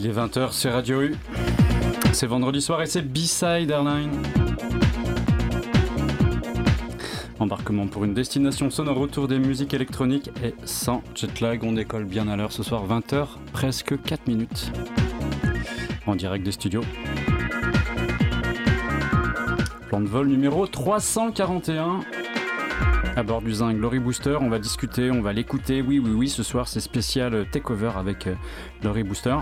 il est 20h, c'est Radio U. C'est vendredi soir et c'est B-Side Airline. Embarquement pour une destination sonore autour des musiques électroniques et sans jet lag. On décolle bien à l'heure ce soir, 20h, presque 4 minutes. En direct des studios. Plan de vol numéro 341. À bord du Zing Glory Booster, on va discuter, on va l'écouter. Oui, oui, oui, ce soir c'est spécial euh, takeover avec euh, Glory Booster.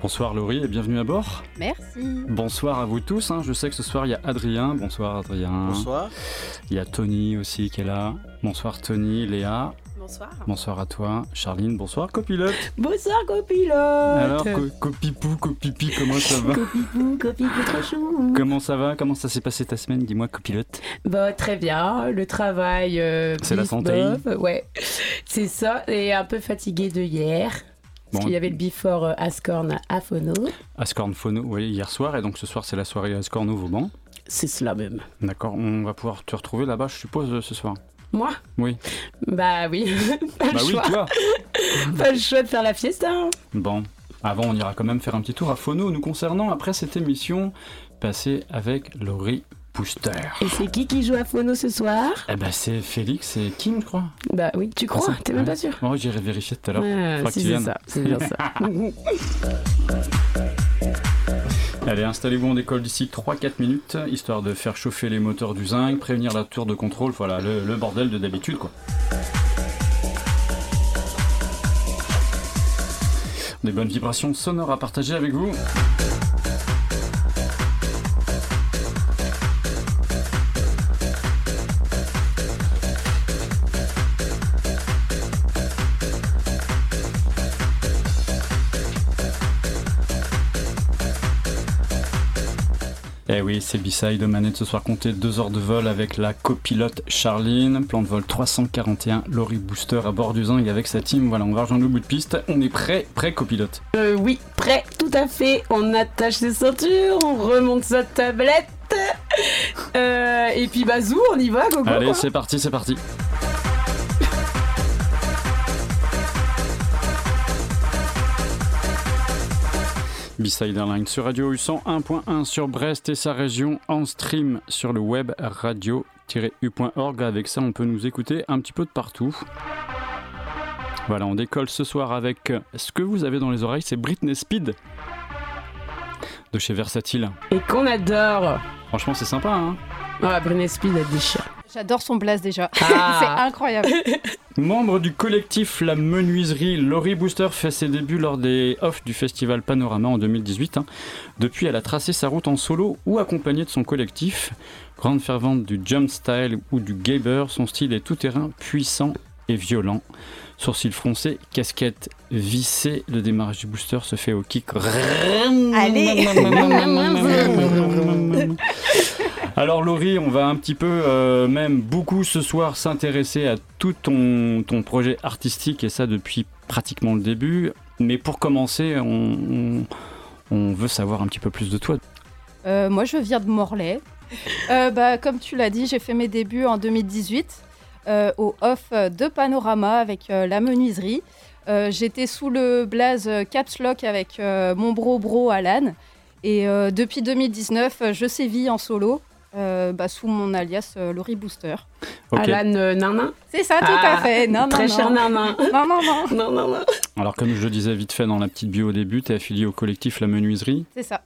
Bonsoir Laurie et bienvenue à bord. Merci. Bonsoir à vous tous. hein. Je sais que ce soir il y a Adrien. Bonsoir Adrien. Bonsoir. Il y a Tony aussi qui est là. Bonsoir Tony, Léa. Bonsoir. Bonsoir à toi. Charline, bonsoir copilote. Bonsoir copilote. Alors co- copipou, copipi, comment ça va? Copipou, copipou trop chou. Comment ça va? Comment ça s'est passé ta semaine? Dis-moi copilote. Bah très bien, le travail. euh, C'est la santé. Ouais, c'est ça. Et un peu fatigué de hier. Parce Bon. qu'il y avait le before euh, Ascorn à Phono. Ascorn Phono, oui, hier soir. Et donc ce soir c'est la soirée Ascorn au Vauban. C'est cela même. D'accord, on va pouvoir te retrouver là-bas, je suppose, ce soir. Moi Oui. Bah oui. pas bah le oui, choix. toi. Pas le choix de faire la fiesta. hein. Bon, avant on ira quand même faire un petit tour à Phono nous concernant après cette émission passée avec Laurie Booster. Et c'est qui qui joue à Phono ce soir? Eh ben c'est Félix et Kim je crois. Bah oui, tu crois Ah, ça- T'es même pas sûr? Bon, j'irai vérifier tout à l'heure. Ah, si, c'est ça, c'est bien ça. Allez, installez-vous, on décolle d'ici 3-4 minutes, histoire de faire chauffer les moteurs du zinc, prévenir la tour de contrôle, voilà, le, le bordel de d'habitude quoi. Des bonnes vibrations sonores à partager avec vous. Eh oui, c'est B-Side manette ce soir compté 2 heures de vol avec la copilote Charline, plan de vol 341, Laurie Booster à bord du Zing avec sa team. Voilà, on va rejoindre le bout de piste. On est prêt, prêt copilote. Euh, oui, prêt, tout à fait. On attache ses ceintures, on remonte sa tablette. Euh, et puis bazou, on y va, gogo. Allez, c'est parti, c'est parti. B-Side sur Radio U 101.1 sur Brest et sa région en stream sur le web radio-u.org. Avec ça, on peut nous écouter un petit peu de partout. Voilà, on décolle ce soir avec ce que vous avez dans les oreilles, c'est Britney Speed de chez Versatile. Et qu'on adore. Franchement, c'est sympa, hein Ah, Britney Speed, elle déchire. J'adore son blaze déjà. Ah. c'est incroyable. Membre du collectif La Menuiserie, Laurie Booster fait ses débuts lors des off du festival Panorama en 2018. hein. Depuis, elle a tracé sa route en solo ou accompagnée de son collectif. Grande fervente du jump style ou du gabber, son style est tout terrain, puissant et violent. Sourcils froncés, casquette vissée, le démarrage du booster se fait au kick. Allez. Alors Laurie, on va un petit peu, euh, même beaucoup ce soir, s'intéresser à tout ton, projet artistique et ça depuis pratiquement le début. Mais pour commencer, on, veut savoir un petit peu plus de toi. Euh, moi, je viens de Morlaix. Euh, bah, comme tu l'as dit, j'ai fait mes débuts en 2018 euh, au off de Panorama avec la menuiserie. J'étais sous le blaze Caps Lock avec mon bro bro Alan. Et depuis 2019, euh, je sévis en solo euh, bah, sous mon alias euh, Laurie Booster. Alan euh, Nanin. C'est ça, tout Ah, à fait. Non, Très non. cher Nanin. Non, non, non. Non, non, non. Alors comme je le disais vite fait dans la petite bio au début, tu es affilié au collectif La Menuiserie C'est ça.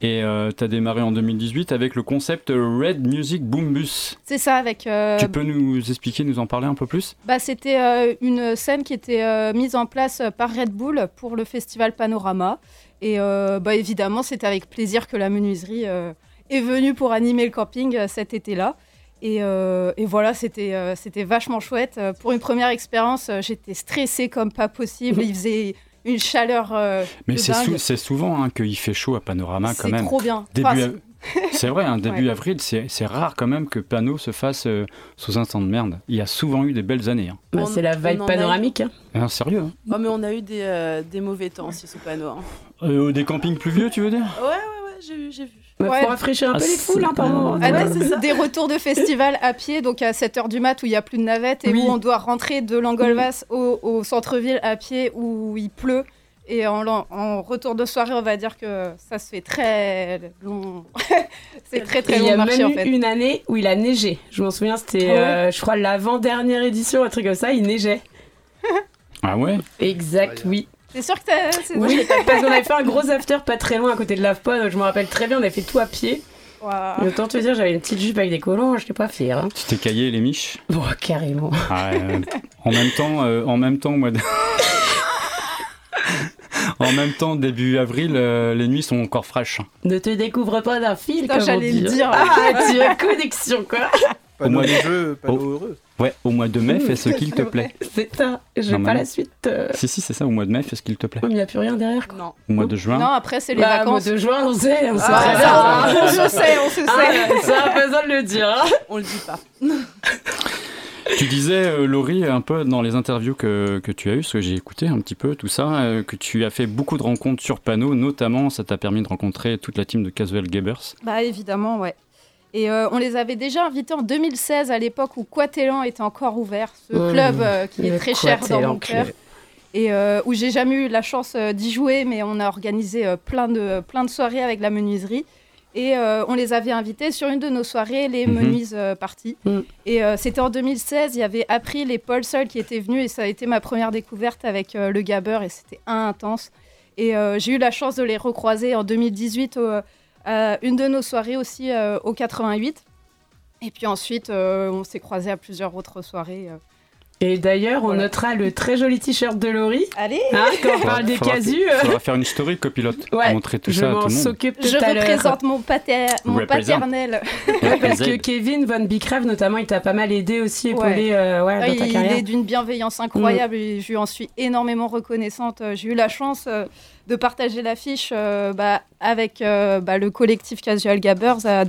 et tu as démarré en 2018 avec le concept Red Music Boom Bus. C'est ça, avec. euh, tu peux nous expliquer, nous en parler un peu plus? Bah, c'était euh, une scène qui était euh, mise en place euh, par Red Bull pour le festival Panorama. Et euh, bah, évidemment, c'était avec plaisir que la menuiserie euh, est venue pour animer le camping euh, cet été-là. Et, euh, et voilà, c'était euh, c'était vachement chouette. Pour une première expérience, j'étais stressée comme pas possible. Il faisait une chaleur euh, Mais c'est sou- c'est souvent hein, qu'il fait chaud à Panorama quand C'est même. trop bien. Début Enfin, av- C'est vrai, hein, début Ouais. avril, c'est c'est rare quand même que Pano se fasse euh, sous un temps de merde. Il y a souvent eu des belles années. Hein. Bah, c'est la vibe panoramique. hein. Ah, sérieux hein. Oh, mais on a eu des, euh, des mauvais temps aussi sous panneau. hein. Euh, Des campings pluvieux, tu veux dire? Ouais, ouais, ouais, j'ai vu, j'ai vu. Il Ouais. faut rafraîchir un Ah, peu les foules, hein, par moment. Ah, Ouais, des, c'est ça. des retours de festival à pied, donc à 7h du mat où il n'y a plus de navette et Oui. où on doit rentrer de Langolvas au, au centre-ville à pied où il pleut. Et en, en retour de soirée, on va dire que ça se fait très long. c'est très Et très il y long a marché même en eu fait. une année où il a neigé. Je m'en souviens, c'était, Ah ouais euh, je crois, l'avant-dernière édition, un truc comme ça, il neigeait. Ah ouais? Exact, oui. C'est sûr que t'as. c'est- Oui, parce qu'on avait fait un gros after pas très loin à côté de l'AFPA, donc je me rappelle très bien, on avait fait tout à pied. Mais autant te dire, j'avais une petite jupe avec des collants, je n'étais pas fière. Hein. Tu t'es caillé les miches? Bon, carrément. Ah, euh, En même temps, euh, en même temps, moi. en même temps, début avril, euh, les nuits sont encore fraîches. Ne te découvre pas d'un fil, Putain, comme on j'allais dit. le dire. Ah, tu as connexion, quoi. Pas Au mois de jeu, pas heureux. Ouais, au mois de mai, fais ce qu'il te plaît. C'est ça. Je pas la suite. euh. Si, si, c'est ça, au mois de mai, fais ce qu'il te plaît. Oh, mais il n'y a plus rien derrière, quoi. Non. Au mois de juin. Non, après, c'est les Bah, vacances. mois de juin, on sait. On sait Ah, très ça, bien. on se sait, on se sait. Ah, ça a pas besoin de le dire. hein. On le dit pas. Tu disais, euh, Laurie, un peu dans les interviews que, que tu as eues, parce que j'ai écouté un petit peu tout ça, euh, que tu as fait beaucoup de rencontres sur panneau, notamment ça t'a permis de rencontrer toute la team de Casual Gabbers. Bah évidemment, ouais. Et euh, on les avait déjà invités en 2016 à l'époque où Quatelan était encore ouvert, ce Mmh. club euh, qui est très cher dans mon cœur. Et euh, où j'ai jamais eu la chance euh, d'y jouer, mais on a organisé plein, de, plein de soirées avec la menuiserie. Et on les avait invités sur une de nos soirées, les Mhm. menuises parties. Mm. Et c'était en 2016, il y avait April et Paul Sol qui étaient venus, et ça a été ma première découverte avec le Gabber, et c'était intense. Et j'ai eu la chance de les recroiser en 2018 au- à une de nos soirées aussi euh, au 88. Et puis ensuite, euh, on s'est croisés à plusieurs autres soirées. Et d'ailleurs, on Voilà. notera le très joli t-shirt de Laurie. Allez Hein, quand on parle des casus, euh, Faudra faire une story copilote, Ouais, montrer tout je ça à m'en tout le monde. s'occupe tout Je à l'heure. représente mon, pater... mon paternel. Ouais, parce que. Kevin Von Bicrave, notamment, il t'a pas mal aidé aussi, épaulé euh, ouais, Ah, dans ta il carrière. est d'une bienveillance incroyable et je lui en suis énormément reconnaissante. Euh, J'ai eu la chance euh, de partager l'affiche euh, bah, avec euh, bah, le collectif Casual Gabbers à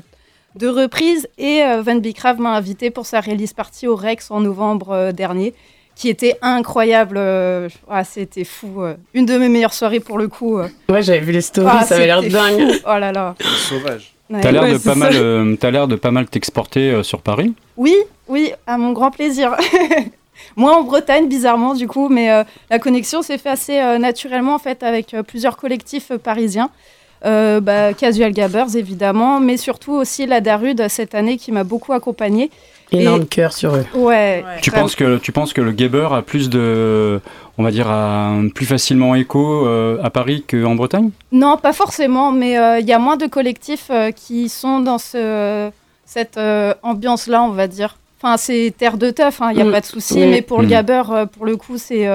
deux reprises et euh, Van Bicrave m'a invité pour sa release party au Rex en novembre euh, dernier qui était incroyable. euh, ah, C'était fou. euh, une de mes meilleures soirées pour le coup. euh. Ouais, j'avais vu les stories, Ah, ça avait l'air dingue. fou. Oh là là. Sauvage. Ouais. T'as l'air Ouais, de pas mal, euh, t'as l'air de pas mal t'exporter euh, sur Paris. Oui, oui, à mon grand plaisir. Moi en Bretagne, bizarrement, du coup, mais euh, la connexion s'est faite assez euh, naturellement, en fait, avec euh, plusieurs collectifs euh, parisiens. Euh, bah, Casual Gabbers, évidemment, mais surtout aussi la Darude cette année qui m'a beaucoup accompagnée. Énorme cœur sur eux. Ouais. Ouais. Tu penses que tu penses que le Gabber a plus de, on va dire, a plus facilement écho euh, à Paris qu'en Bretagne? Non, pas forcément, mais euh, il y a moins de collectifs euh, qui sont dans ce, cette euh, ambiance-là, on va dire. Enfin, c'est terre de teuf, il n'y a Mm. pas de souci, mais pour le Mm. Gabber, euh, pour le coup, c'est.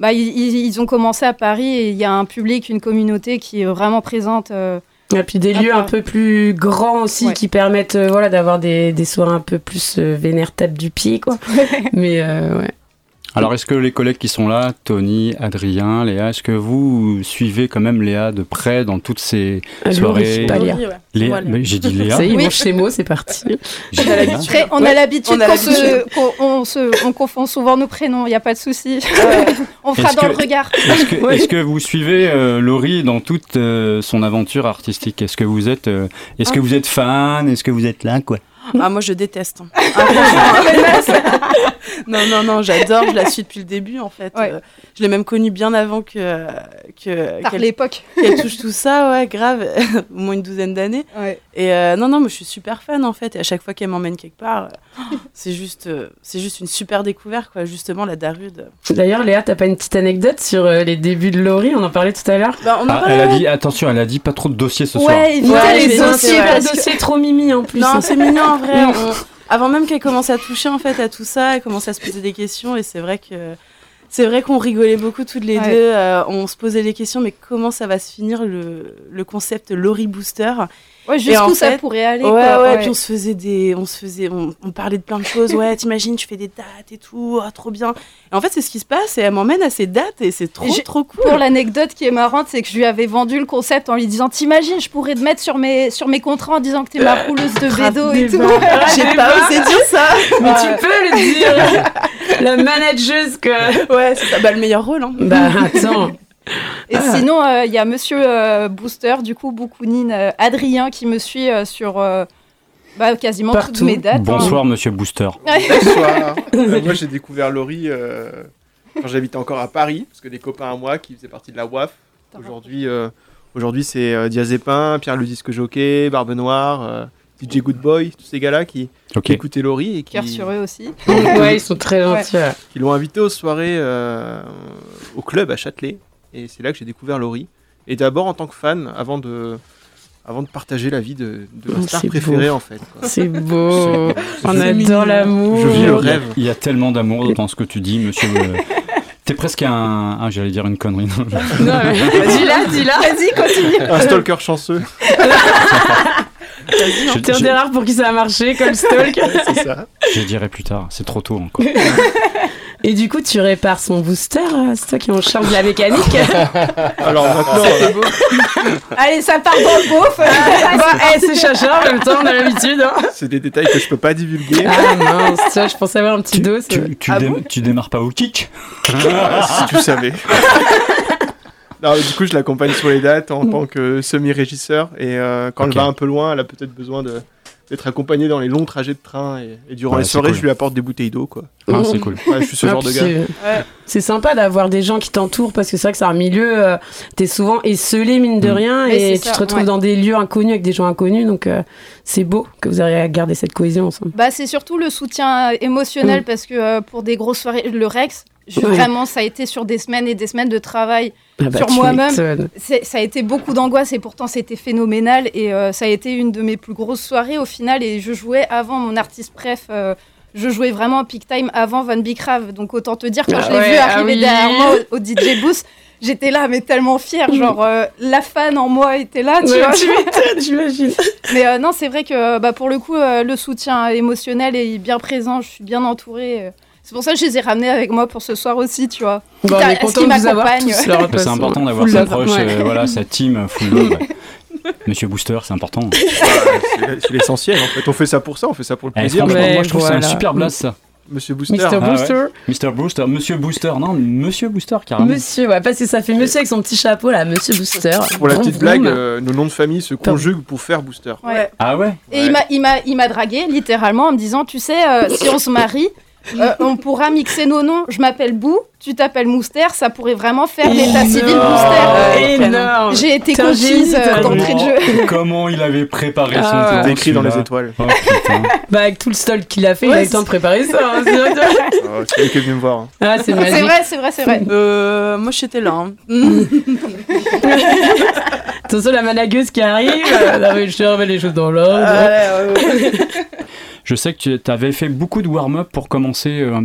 Bah, ils, ils- ont commencé à Paris et il y a un public, une communauté qui est vraiment présente. euh, Et puis des lieux un peu plus grands aussi Ouais. qui permettent euh, voilà, d'avoir des, des soirées un peu plus euh, vénère tape du pied. Quoi. Mais euh, ouais. Alors, est-ce que les collègues qui sont là, Tony, Adrien, Léa, est-ce que vous suivez quand même Léa de près dans toutes ces Laurie, soirées? pas Léa. Léa, Voilà. mais j'ai dit Léa. Ça y est, il Oui. mange ses mots, c'est parti. On a l'habitude. Après, on Ouais. a l'habitude On a qu'on se, l'habitude. qu'on- on, se- on confond souvent nos prénoms, il n'y a pas de souci. on fera Est-ce dans que- le regard. Est-ce que, Oui. est-ce que vous suivez euh, Laurie dans toute euh, son aventure artistique? Est-ce que vous êtes, euh, est-ce que vous êtes fan? Est-ce que vous êtes là? Quoi? Ah, moi, je déteste. hein. Ah, non, non, non, j'adore. Je la suis depuis le début, en fait. Ouais. Euh, je l'ai même connue bien avant que que- Par qu'elle l'époque. qu'elle touche tout ça, ouais, grave. Au moins une douzaine d'années. Et euh, non, non, moi, je suis super fan, en fait. Et à chaque fois qu'elle m'emmène quelque part, euh, c'est juste, euh, c'est juste une super découverte, quoi. Justement, la Darude. D'ailleurs, Léa, t'as pas une petite anecdote sur euh, les débuts de Laurie? On en parlait tout à l'heure. Bah, Ah, Elle a dit attention, elle a dit pas trop de dossiers ce soir. Ouais, évitez Ouais, les dossiers, dossiers. pas parce que- dossier trop mimi en plus. Non, c'est mignon vrai. On- Avant même qu'elle commence à toucher en fait à tout ça, elle commence à se poser des questions et c'est vrai que c'est vrai qu'on rigolait beaucoup toutes les Ouais. deux. euh, on se posait les questions, mais comment ça va se finir le, le concept Lori Booster? Ouais, jusqu'où ça fait- pourrait aller. Ouais, quoi, ouais. Puis on se faisait des, on se faisait, on, on parlait de plein de choses. Ouais, t'imagines, tu fais des dates et tout, ah, trop bien. Et en fait, c'est ce qui se passe et elle m'emmène à ces dates et c'est trop, Et j'ai- trop cool. Pour l'anecdote qui est marrante, c'est que je lui avais vendu le concept en lui disant T'imagines, je pourrais te mettre sur mes, sur mes contrats en disant que t'es ma rouleuse de bédo et tout. J'ai pas osé dire ça. Mais tu peux le dire La manageuse que... Ouais, c'est ça. Bah, le meilleur rôle. Hein. Bah attends. Et sinon, euh, il y a monsieur euh, Booster, du coup, Boukounine, euh, Adrien, qui me suit euh, sur euh, bah, quasiment toutes mes dates. hein. Bonsoir Monsieur Booster. Bonsoir. Euh, moi, j'ai découvert Laurie euh, quand j'habitais encore à Paris, parce que des copains à moi qui faisaient partie de la WAF. Aujourd'hui, euh, aujourd'hui c'est euh, Diazépin, Pierre le disque jockey, Barbe Noire, euh, DJ Good Boy, tous ces gars-là qui, Ok. qui écoutaient Laurie et qui, Cœur sur eux aussi. ouais, ils sont très gentils. ouais. qui l'ont invité aux soirées euh, au club à Châtelet. Et c'est là que j'ai découvert Laurie. Et d'abord en tant que fan, avant de, avant de partager la vie de, de ma Oh, star préférée beau. en fait. C'est beau. On Je- adore l'amour. Je vis le rêve. Il y a tellement d'amour dans ce que tu dis, Monsieur. euh, T'es presque un. Ah, j'allais dire une connerie. non, mais dis-la, dis-la. Vas-y, continue. Un stalker chanceux, T'es un des rares pour qui ça a marché, comme Stalk. c'est ça. Je dirai plus tard. C'est trop tôt encore. Et du coup, tu répares son booster. euh, C'est toi qui en charge de la mécanique. Alors maintenant, euh, Allez, ça part dans le beauf. bah, eh, c'est chacha en même temps, on a l'habitude. hein. c'est des détails que je peux pas divulguer. Ah mince, tu vois, je pensais avoir un petit Tu, dos. tu, tu Ah dé- bon tu démarres pas au kick? Ah, si tu savais. Non, du coup, je l'accompagne sur les dates en tant que semi-régisseur. Et euh, quand elle va un peu loin, elle a peut-être besoin de- d'être accompagnée dans les longs trajets de train. Et, et durant Ouais, les soirées, cool. je lui apporte des bouteilles d'eau. quoi. Ah, C'est cool. Ouais, je suis ce Ah, genre de gars. c'est- Ouais. C'est sympa d'avoir des gens qui t'entourent parce que c'est vrai que c'est un milieu, euh, t'es souvent esselé mine de Mm. rien et tu ça, te retrouves ouais. dans des lieux inconnus avec des gens inconnus donc euh, c'est beau que vous ayez à garder cette cohésion ensemble. Bah, c'est surtout le soutien émotionnel Mm. parce que euh, pour des grosses soirées, le Rex, je- Ouais. vraiment, ça a été sur des semaines et des semaines de travail. Ah bah, Sur moi-même. Ça a été beaucoup d'angoisse et pourtant c'était phénoménal et euh, ça a été une de mes plus grosses soirées au final et je jouais avant mon artiste préf. euh, je jouais vraiment peak time avant Van Bicrave. Donc autant te dire, quand Ah je l'ai ouais, vu ah arriver oui. derrière moi au, au DJ Boost, j'étais là mais tellement fière. Genre euh, la fan en moi était là, tu Ouais, vois. tu j'imagine. Mais non, c'est vrai que bah, pour le coup, le soutien émotionnel est bien présent. Je suis bien entourée. Euh. C'est pour ça que je les ai ramenés avec moi pour ce soir aussi, tu vois. Bon, on à est content de vous avoir C'est important d'avoir love, proche, ouais. euh, voilà, sa team full love. ouais. Monsieur Booster, c'est important. Ouais, c'est l'essentiel en fait. On fait ça pour ça, on fait ça pour le Eh, plaisir. moi je trouve c'est voilà. un super blast ça. Monsieur Booster. Mr. Ah ouais. Booster. Mr. Booster, Monsieur Booster, non, Monsieur Booster carrément. Monsieur, ouais, parce que ça fait monsieur avec son petit chapeau là, monsieur Booster. Pour la petite blague, euh, nos noms de famille se conjuguent pour faire Booster. Ouais. Ah ouais Et Ouais. il m'a- il m'a il m'a dragué littéralement en me disant, tu sais, euh, si on se marie, Euh, on pourra mixer nos noms. Je m'appelle Bou, tu t'appelles Mouster, ça pourrait vraiment faire l'état civil Mouster. Énorme. J'ai été génie, euh, d'entrée de jeu. Comment il avait préparé son Ah, écrit dans les étoiles. Oh putain. Bah, avec tout le stock qu'il a fait, il Ouais, a eu le temps de préparer ça. hein, c'est vrai. Oh, c'est lui qui est venu me voir. hein. ah, c'est C'est magique. vrai, c'est vrai, c'est vrai. Euh, moi, j'étais là. hein. Attention, la managueuse qui arrive. non, mais je remets les choses dans l'ordre. Je sais que tu avais fait beaucoup de warm-up pour commencer, euh,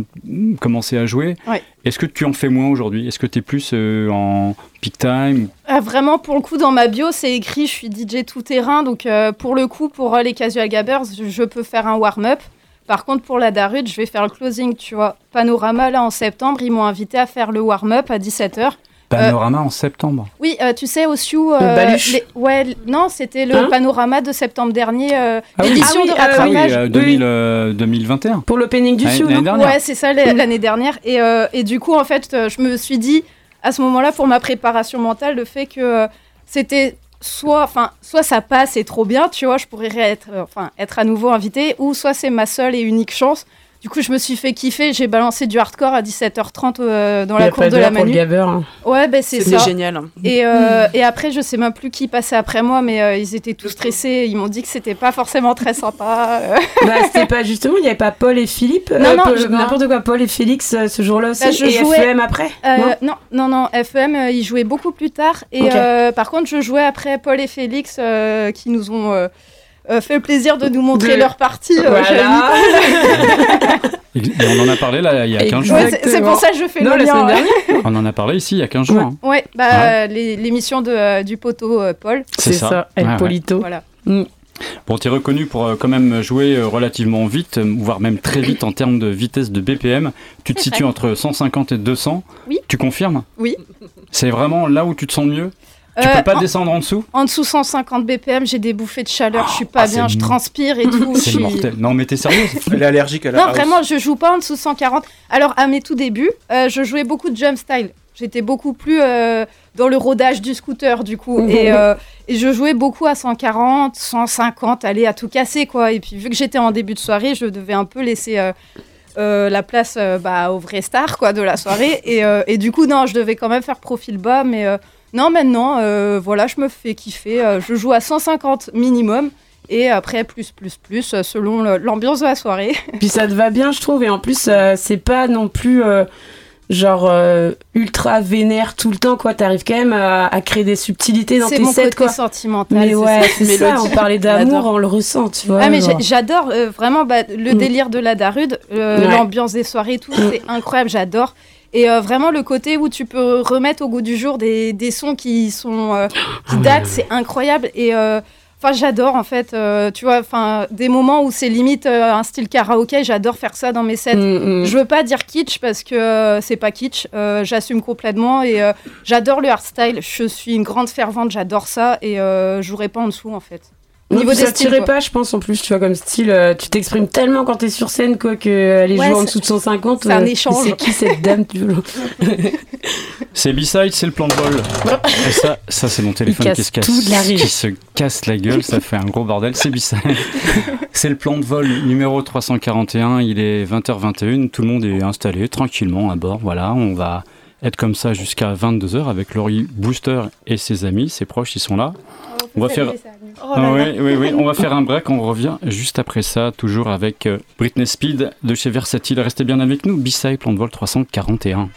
commencer à jouer. Ouais. Est-ce que tu en fais moins aujourd'hui? Est-ce que tu es plus euh, en peak time? Ah, vraiment, pour le coup, dans ma bio, c'est écrit je suis DJ tout terrain. Donc, euh, pour le coup, pour euh, les casual gabbers, je, je peux faire un warm-up. Par contre, pour la Darut, je vais faire le closing, tu vois. Panorama, là, en septembre, ils m'ont invité à faire le warm-up à 17h. Panorama en septembre. Oui, euh, tu sais, au Sioux... Le baluche. les- Ouais, non, c'était le Hein panorama de septembre dernier, euh, Ah oui. l'édition Ah oui, de ah oui, Ah oui, rattrapage. euh, 2000, euh, 2021. Pour l'opening du Sioux. Ouais, c'est ça l'année dernière. Et, euh, et du coup, en fait, euh, je me suis dit, à ce moment-là, pour ma préparation mentale, le fait que euh, c'était soit, enfin, soit ça passe, c'est trop bien, tu vois, je pourrais être, euh, enfin, être à nouveau invitée, ou soit c'est ma seule et unique chance. Du coup, je me suis fait kiffer, j'ai balancé du hardcore à 17h30 euh, dans la cour de la d'heure pour le Manu. gabber. hein. Ouais, ben c'est ça. génial. Et, euh, et après, je sais même plus qui passait après moi, mais euh, ils étaient tous stressés. Ils m'ont dit que c'était pas forcément très sympa. Bah, c'était pas justement, il n'y avait pas Paul et Philippe Non, non, N'importe quoi, Paul et Félix ce jour-là aussi. Bah, je et jouais- FEM après Euh, non non, non, non, FEM, euh, ils jouaient beaucoup plus tard. Et euh, par contre, je jouais après Paul et Félix euh, qui nous ont euh, fait le plaisir de nous montrer De- leur partie. euh, Voilà. On en a parlé là il y a 15 mis- jours. Ouais, c'est- pour ça que je fais Non, le lien. ouais. On en a parlé ici il y a 15 jours. hein. Ouais, bah, euh, l'émission de, euh, du poteau euh, Paul. C'est ça, El Ouais, ouais. Polito. Voilà. Bon, tu es reconnu pour euh, quand même jouer euh, relativement vite, voire même très vite en termes de vitesse de BPM. Tu te situes entre 150 et 200. Oui. Tu confirmes? Oui. C'est vraiment là où tu te sens mieux? Tu Euh, peux pas en, descendre en dessous en dessous 150 BPM, j'ai des bouffées de chaleur, je suis pas Ah, bien, je transpire et tout. C'est mortel. Non, mais t'es sérieuse Elle est allergique à la Non, house. vraiment, je joue pas en dessous de 140. Alors, à mes tout débuts, euh, je jouais beaucoup de jump style. J'étais beaucoup plus euh, dans le rodage du scooter, du coup. Et, euh, et je jouais beaucoup à 140, 150, aller à tout casser, quoi. Et puis, vu que j'étais en début de soirée, je devais un peu laisser euh, euh, la place euh, bah, aux vraies stars, quoi, de la soirée. Et, euh, et du coup, non, je devais quand même faire profil bas. Mais euh, non, maintenant, euh, voilà, je me fais kiffer. Euh, je joue à 150 minimum. Et après, plus, plus, plus, euh, selon l'ambiance de la soirée. Puis ça te va bien, je trouve. Et en plus, euh, c'est pas non plus euh, genre euh, ultra vénère tout le temps, quoi. T'arrives quand même à, à créer des subtilités dans C'est tes mon sets, côté quoi. sentimental. Mais ouais, c'est ça. On parlait d'amour, on le ressent, tu vois. Ah mais j'adore euh, vraiment bah, le Mm. délire de la Darude, euh, Ouais. l'ambiance des soirées et tout, c'est incroyable, j'adore. Et euh, vraiment le côté où tu peux remettre au goût du jour des, des sons qui sont euh, qui datent, c'est incroyable. Et euh, enfin j'adore en fait, tu vois, enfin des moments où c'est limite un style karaoké, j'adore faire ça dans mes sets. Mm, mm. Je veux pas dire kitsch parce que c'est pas kitsch, j'assume complètement et j'adore le hardstyle. Je suis une grande fervente, j'adore ça et je jouerai pas en dessous en fait. Non, Niveau ça styles, tirait pas, je pense, en plus, tu vois, comme style, euh, tu t'exprimes tellement quand t'es sur scène, quoi, que euh, aller Ouais, jouer en c'est- dessous de 150, c'est un euh, échange. C'est qui cette dame, tu veux C'est B-side, c'est le plan de vol. Et ça, ça c'est mon téléphone qui se casse tout de la qui se casse la gueule, ça fait un gros bordel. C'est B-side. c'est le plan de vol numéro 341. Il est 20h21. Tout le monde est installé tranquillement à bord. Voilà, on va être comme ça jusqu'à 22h avec Laurie Booster et ses amis, ses proches, ils sont là. On va faire- Oh Ah là là. oui, oui, oui, on va faire un break, on revient juste après ça, toujours avec euh, Britney Speed de chez Versatile. Restez bien avec nous, B-Side, plan de vol 341.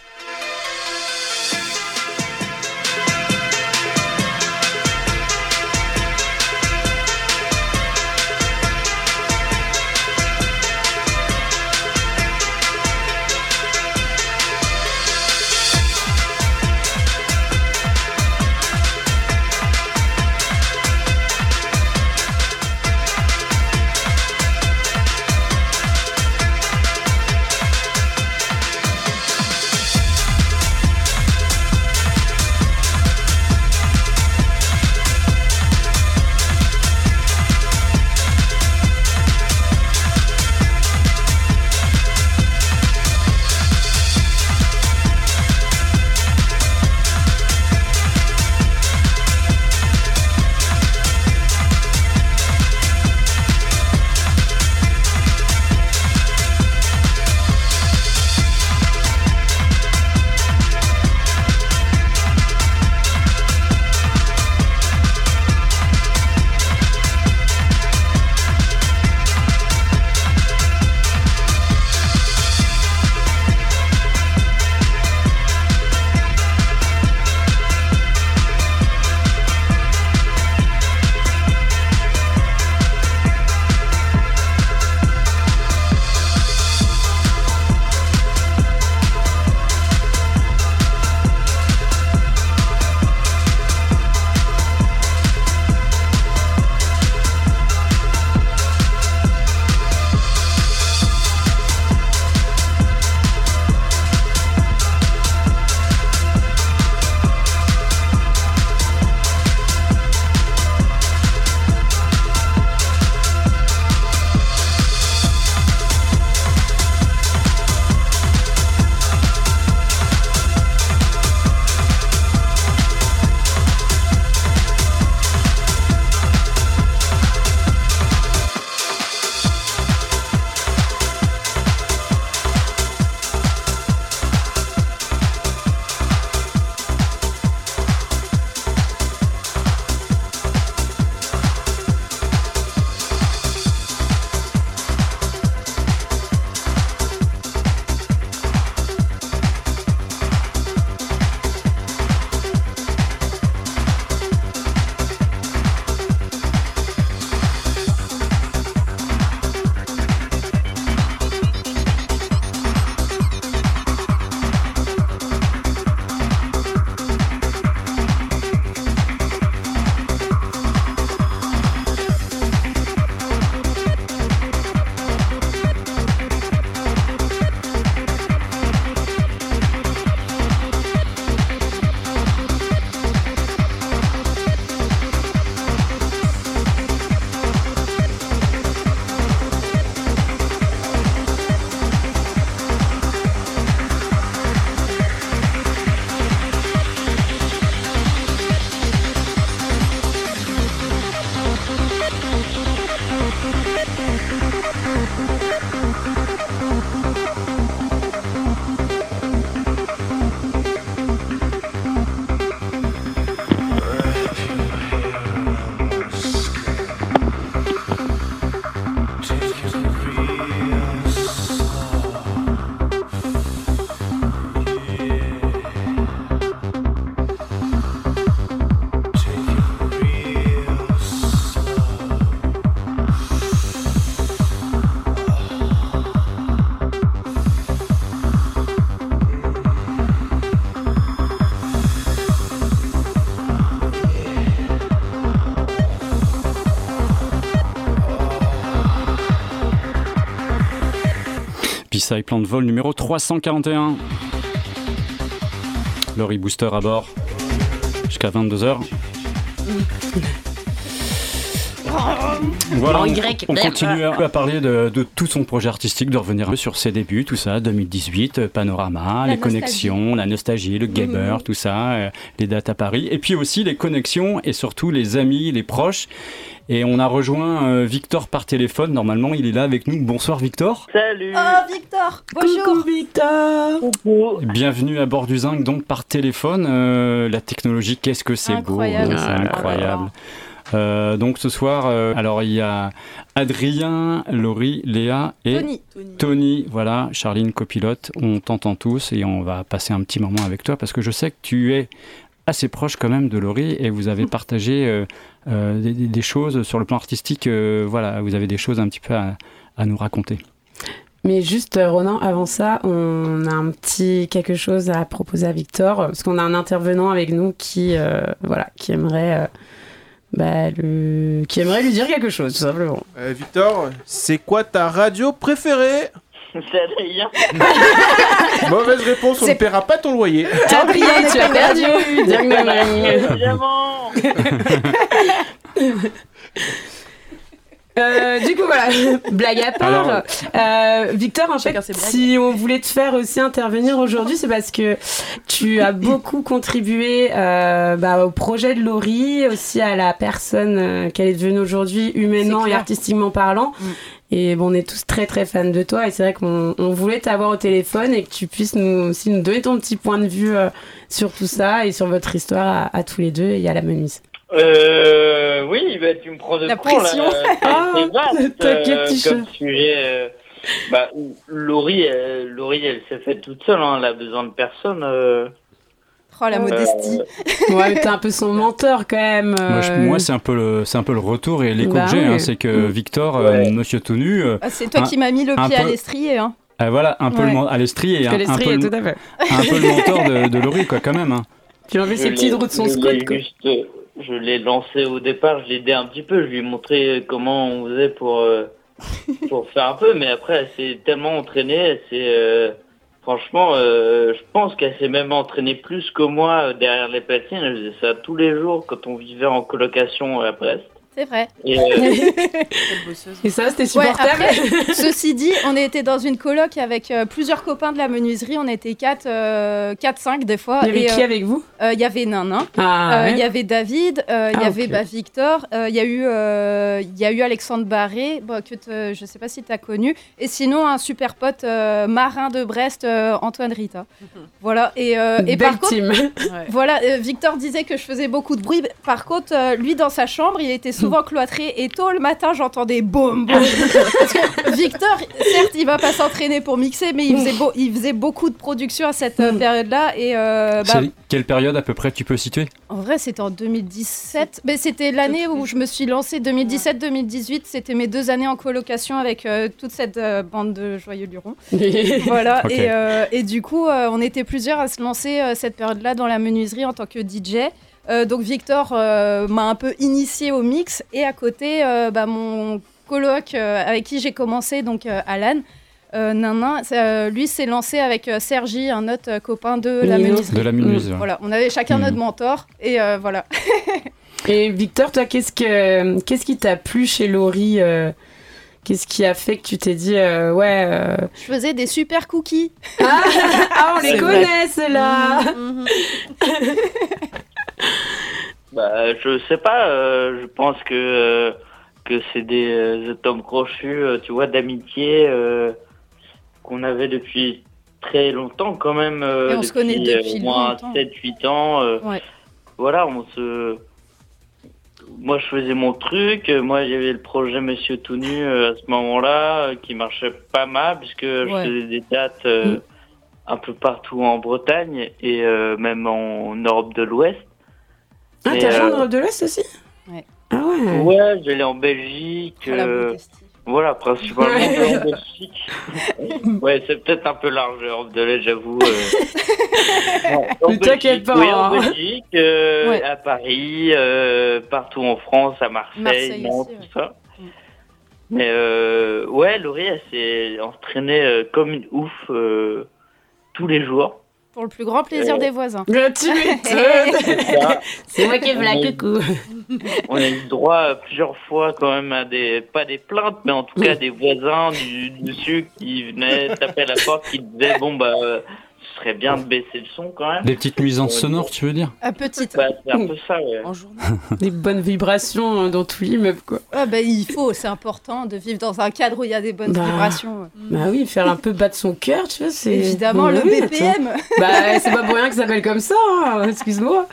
Plan de vol numéro 341. Laurie Booster à bord jusqu'à 22h. Voilà, on, continue à, à parler de, de tout son projet artistique, de revenir un peu sur ses débuts, tout ça, 2018, euh, Panorama, La les connexions, la nostalgie, le gamer, tout ça, euh, les dates à Paris, et puis aussi les connexions et surtout les amis, les proches. Et on a rejoint euh, Victor par téléphone, normalement il est là avec nous. Bonsoir Victor. Salut Oh, Victor Bonjour Coucou Victor Coucou. Bienvenue à bord du Zinc, donc par téléphone. Euh, la technologie, qu'est-ce que c'est beau, Incroyable. c'est Ah incroyable. Euh, donc ce soir, euh, alors il y a Adrien, Laurie, Léa et Tony. Tony, voilà, Charline copilote, on t'entend tous et on va passer un petit moment avec toi parce que je sais que tu es assez proche quand même de Laurie et vous avez partagé euh, euh, des, des- des choses sur le plan artistique, euh, voilà, vous avez des choses un petit peu à, à nous raconter. Mais juste, euh, Ronan, avant ça, on a un petit quelque chose à proposer à Victor, euh, parce qu'on a un intervenant avec nous qui, euh, voilà, qui aimerait, euh, bah, le... qui aimerait lui dire quelque chose, tout simplement. Euh, Victor, c'est quoi ta radio préférée? C'est Adrien. Mauvaise réponse, on ne paiera pas ton loyer. Adrien, tu as perdu. Évidemment Euh, du coup, voilà, blague à part. Alors- Euh, Victor, en fait, si on voulait te faire aussi intervenir aujourd'hui, c'est parce que tu as beaucoup contribué euh, bah, au projet de Laurie, aussi à la personne euh, qu'elle est devenue aujourd'hui, humainement et artistiquement parlant. Mm. Et bon, on est tous très très fans de toi et c'est vrai qu'on on voulait t'avoir au téléphone et que tu puisses nous aussi nous donner ton petit point de vue euh, sur tout ça et sur votre histoire à, à tous les deux et à la menuise. Euh, oui, bah, tu me prends de La court, là. pression. C'est- Ah, c'est vaste, t'inquiète, euh, comme sujet. euh, bah, Laurie, elle, Laurie, elle s'est faite toute seule, hein, elle a besoin de personne. euh. Oh, la modestie. Ouais, t'es un peu son menteur quand même. Moi, je- euh, moi, c'est un peu le, c'est un peu le retour et l'écho Bah que j'ai, oui. hein, c'est que Mm. Victor, euh, Ouais. Monsieur Tonu, euh, Ah, c'est toi Un- qui m'as mis le pied à l'estrier. Hein. euh, voilà, un peu Ouais. le, à l'estrie et un, que un l'estrie peu, le- tout à fait. un peu le mentor de, de Laurie, quoi, quand même. hein. Tu as Je ses petites l'ai- roues de son quoi. juste, euh, je l'ai lancé au départ, je l'ai aidé un petit peu, je lui ai montré comment on faisait pour, euh, pour faire un peu, mais après, elle s'est tellement entraînée, euh, franchement, euh, je pense qu'elle s'est même entraînée plus que moi derrière les platines, elle faisait ça tous les jours quand on vivait en colocation à Brest. C'est vrai. Et, euh, Et ça, c'était Ouais, supportable. après, ceci dit, on était dans une coloc avec euh, plusieurs copains de la menuiserie. On était 4, 4-5 des fois. Il y avait Et, qui euh, avec vous? euh, Il y avait Nanin. Ah, Euh, Il ouais. y avait David, euh, il y Ah, avait bah, Victor, euh, il y a eu, euh, il y a eu Alexandre Barré, bon, que te- je sais pas si tu as connu, et sinon un super pote euh, marin de Brest, euh, Antoine Rita. Voilà, et, euh, et par contre, team. voilà, euh, Victor disait que je faisais beaucoup de bruit. Par contre, euh, lui, dans sa chambre, il était souvent cloîtré. Et tôt le matin, j'entendais boum, boum. Parce que Victor, certes, il va pas s'entraîner pour mixer, mais il faisait, beau- il faisait beaucoup de production à cette euh, période-là. Et euh, bah, quelle période à peu près tu peux situer? En vrai, c'était en 2017. Mais c'était l'année où je me suis lancée. 2017-2018, c'était mes deux années en colocation avec euh, toute cette euh, bande de joyeux lurons. Voilà, et, euh, et du coup, euh, on était plusieurs à se lancer euh, cette période-là dans la menuiserie en tant que DJ. Euh, donc Victor euh, m'a un peu initié au mix et à côté, euh, bah, mon coloc euh, avec qui j'ai commencé, donc euh, Alan, euh, Nanin, euh, lui s'est lancé avec euh, Sergi, un autre euh, copain de la menuiserie. De la ouais. Voilà, on avait chacun notre mentor et euh, voilà. Et Victor, toi, qu'est-ce que qu'est-ce qui t'a plu chez Laurie euh, Qu'est-ce qui a fait que tu t'es dit euh, ouais euh, Je faisais des super cookies. ah, ah, on les connaît ceux-là Mhm. Bah, je sais pas, euh, je pense que, euh, que c'est des euh, atomes crochus, euh, tu vois, d'amitié qu'on avait depuis très longtemps quand même. Et on se connaît depuis au moins longtemps. 7-8 ans. Ouais. Voilà, on se... Moi, je faisais mon truc. Moi, il y avait le projet Monsieur Tout Nu à ce moment-là qui marchait pas mal puisque je faisais des dates Mm. un peu partout en Bretagne et même en Europe de l'Ouest. Ah, t'as joué en Europe de l'Est aussi Ouais. Ah ouais. Ouais, j'allais en Belgique. Euh, voilà, principalement Ouais. en Belgique. ouais, c'est peut-être un peu large Europe de l'Est, j'avoue. euh. T'inquiète pas, Oui, en hein. Belgique, euh, Ouais. à Paris, euh, partout en France, à Marseille, Nantes, tout ça. Mm. Mais euh, ouais, Laurie, elle s'est entraînée comme une ouf euh, tous les jours. Pour le plus grand plaisir des voisins. Tu m'étonnes. Ça, C'est moi qui ai fait la coucou. on a eu droit plusieurs fois quand même à des, pas des plaintes, mais en tout cas des voisins du dessus qui venaient taper à la porte, qui disaient bon bah euh, ce serait bien de baisser le son quand même. Des petites nuisances sonores, tu veux dire À petite. Bah, c'est un peu ça, ouais. En journée. Des bonnes vibrations euh, dans tout l'immeuble, quoi. Ah bah, il faut, c'est important de vivre dans un cadre où il y a des bonnes Bah, vibrations. Bah oui, faire un peu battre son cœur, tu vois, c'est. Évidemment, le oui, BPM. Bah, c'est pas pour rien que ça s'appelle comme ça, hein, excuse-moi.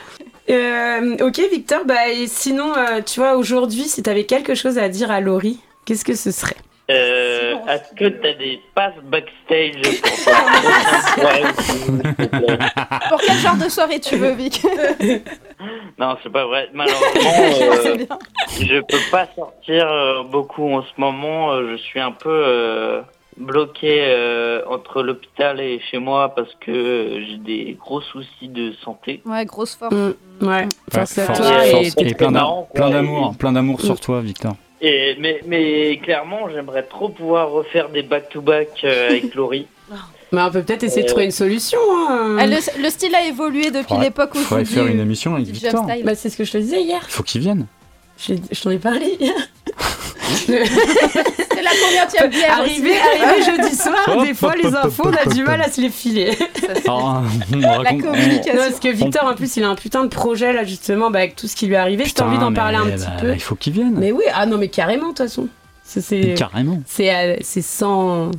Euh, ok, Victor, bah, et sinon, euh, tu vois, aujourd'hui, si t'avais quelque chose à dire à Laurie, qu'est-ce que ce serait? Euh, Est-ce que t'as des passes backstage pour toi. Pour quel genre de soirée tu veux, Vic? Non, c'est pas vrai. Malheureusement, euh, je peux pas sortir euh, beaucoup en ce moment. Euh, Je suis un peu euh, bloqué euh, entre l'hôpital et chez moi parce que j'ai des gros soucis de santé. Ouais, grosse force. Mm, Ouais, force à toi et- et Et plein d'amour, plein d'amour Mm. sur toi, Victor. Et, mais, mais clairement, j'aimerais trop pouvoir refaire des back-to-back euh, avec Laurie. Mais on peut peut-être essayer de Euh, trouver une solution. hein. Ah, le, le style a évolué depuis Faudrait- l'époque où Faudrait je faire du- une émission avec Victor. Bah, c'est ce que je te disais hier. Il faut qu'il vienne. Je, je t'en ai parlé. C'est la combienième bière Arrivé, arrivé jeudi soir, Hop, des fois hop, les infos, hop, on a du mal à se les filer. Alors, on La Non, communication. parce que Victor, en plus, il a un putain de projet là, justement, bah, avec tout ce qui lui est arrivé. J'ai envie d'en parler un petit bah, peu. Il faut qu'il vienne. Mais oui, ah non, mais carrément, de toute façon. C'est- Carrément. c'est euh, c'est sans.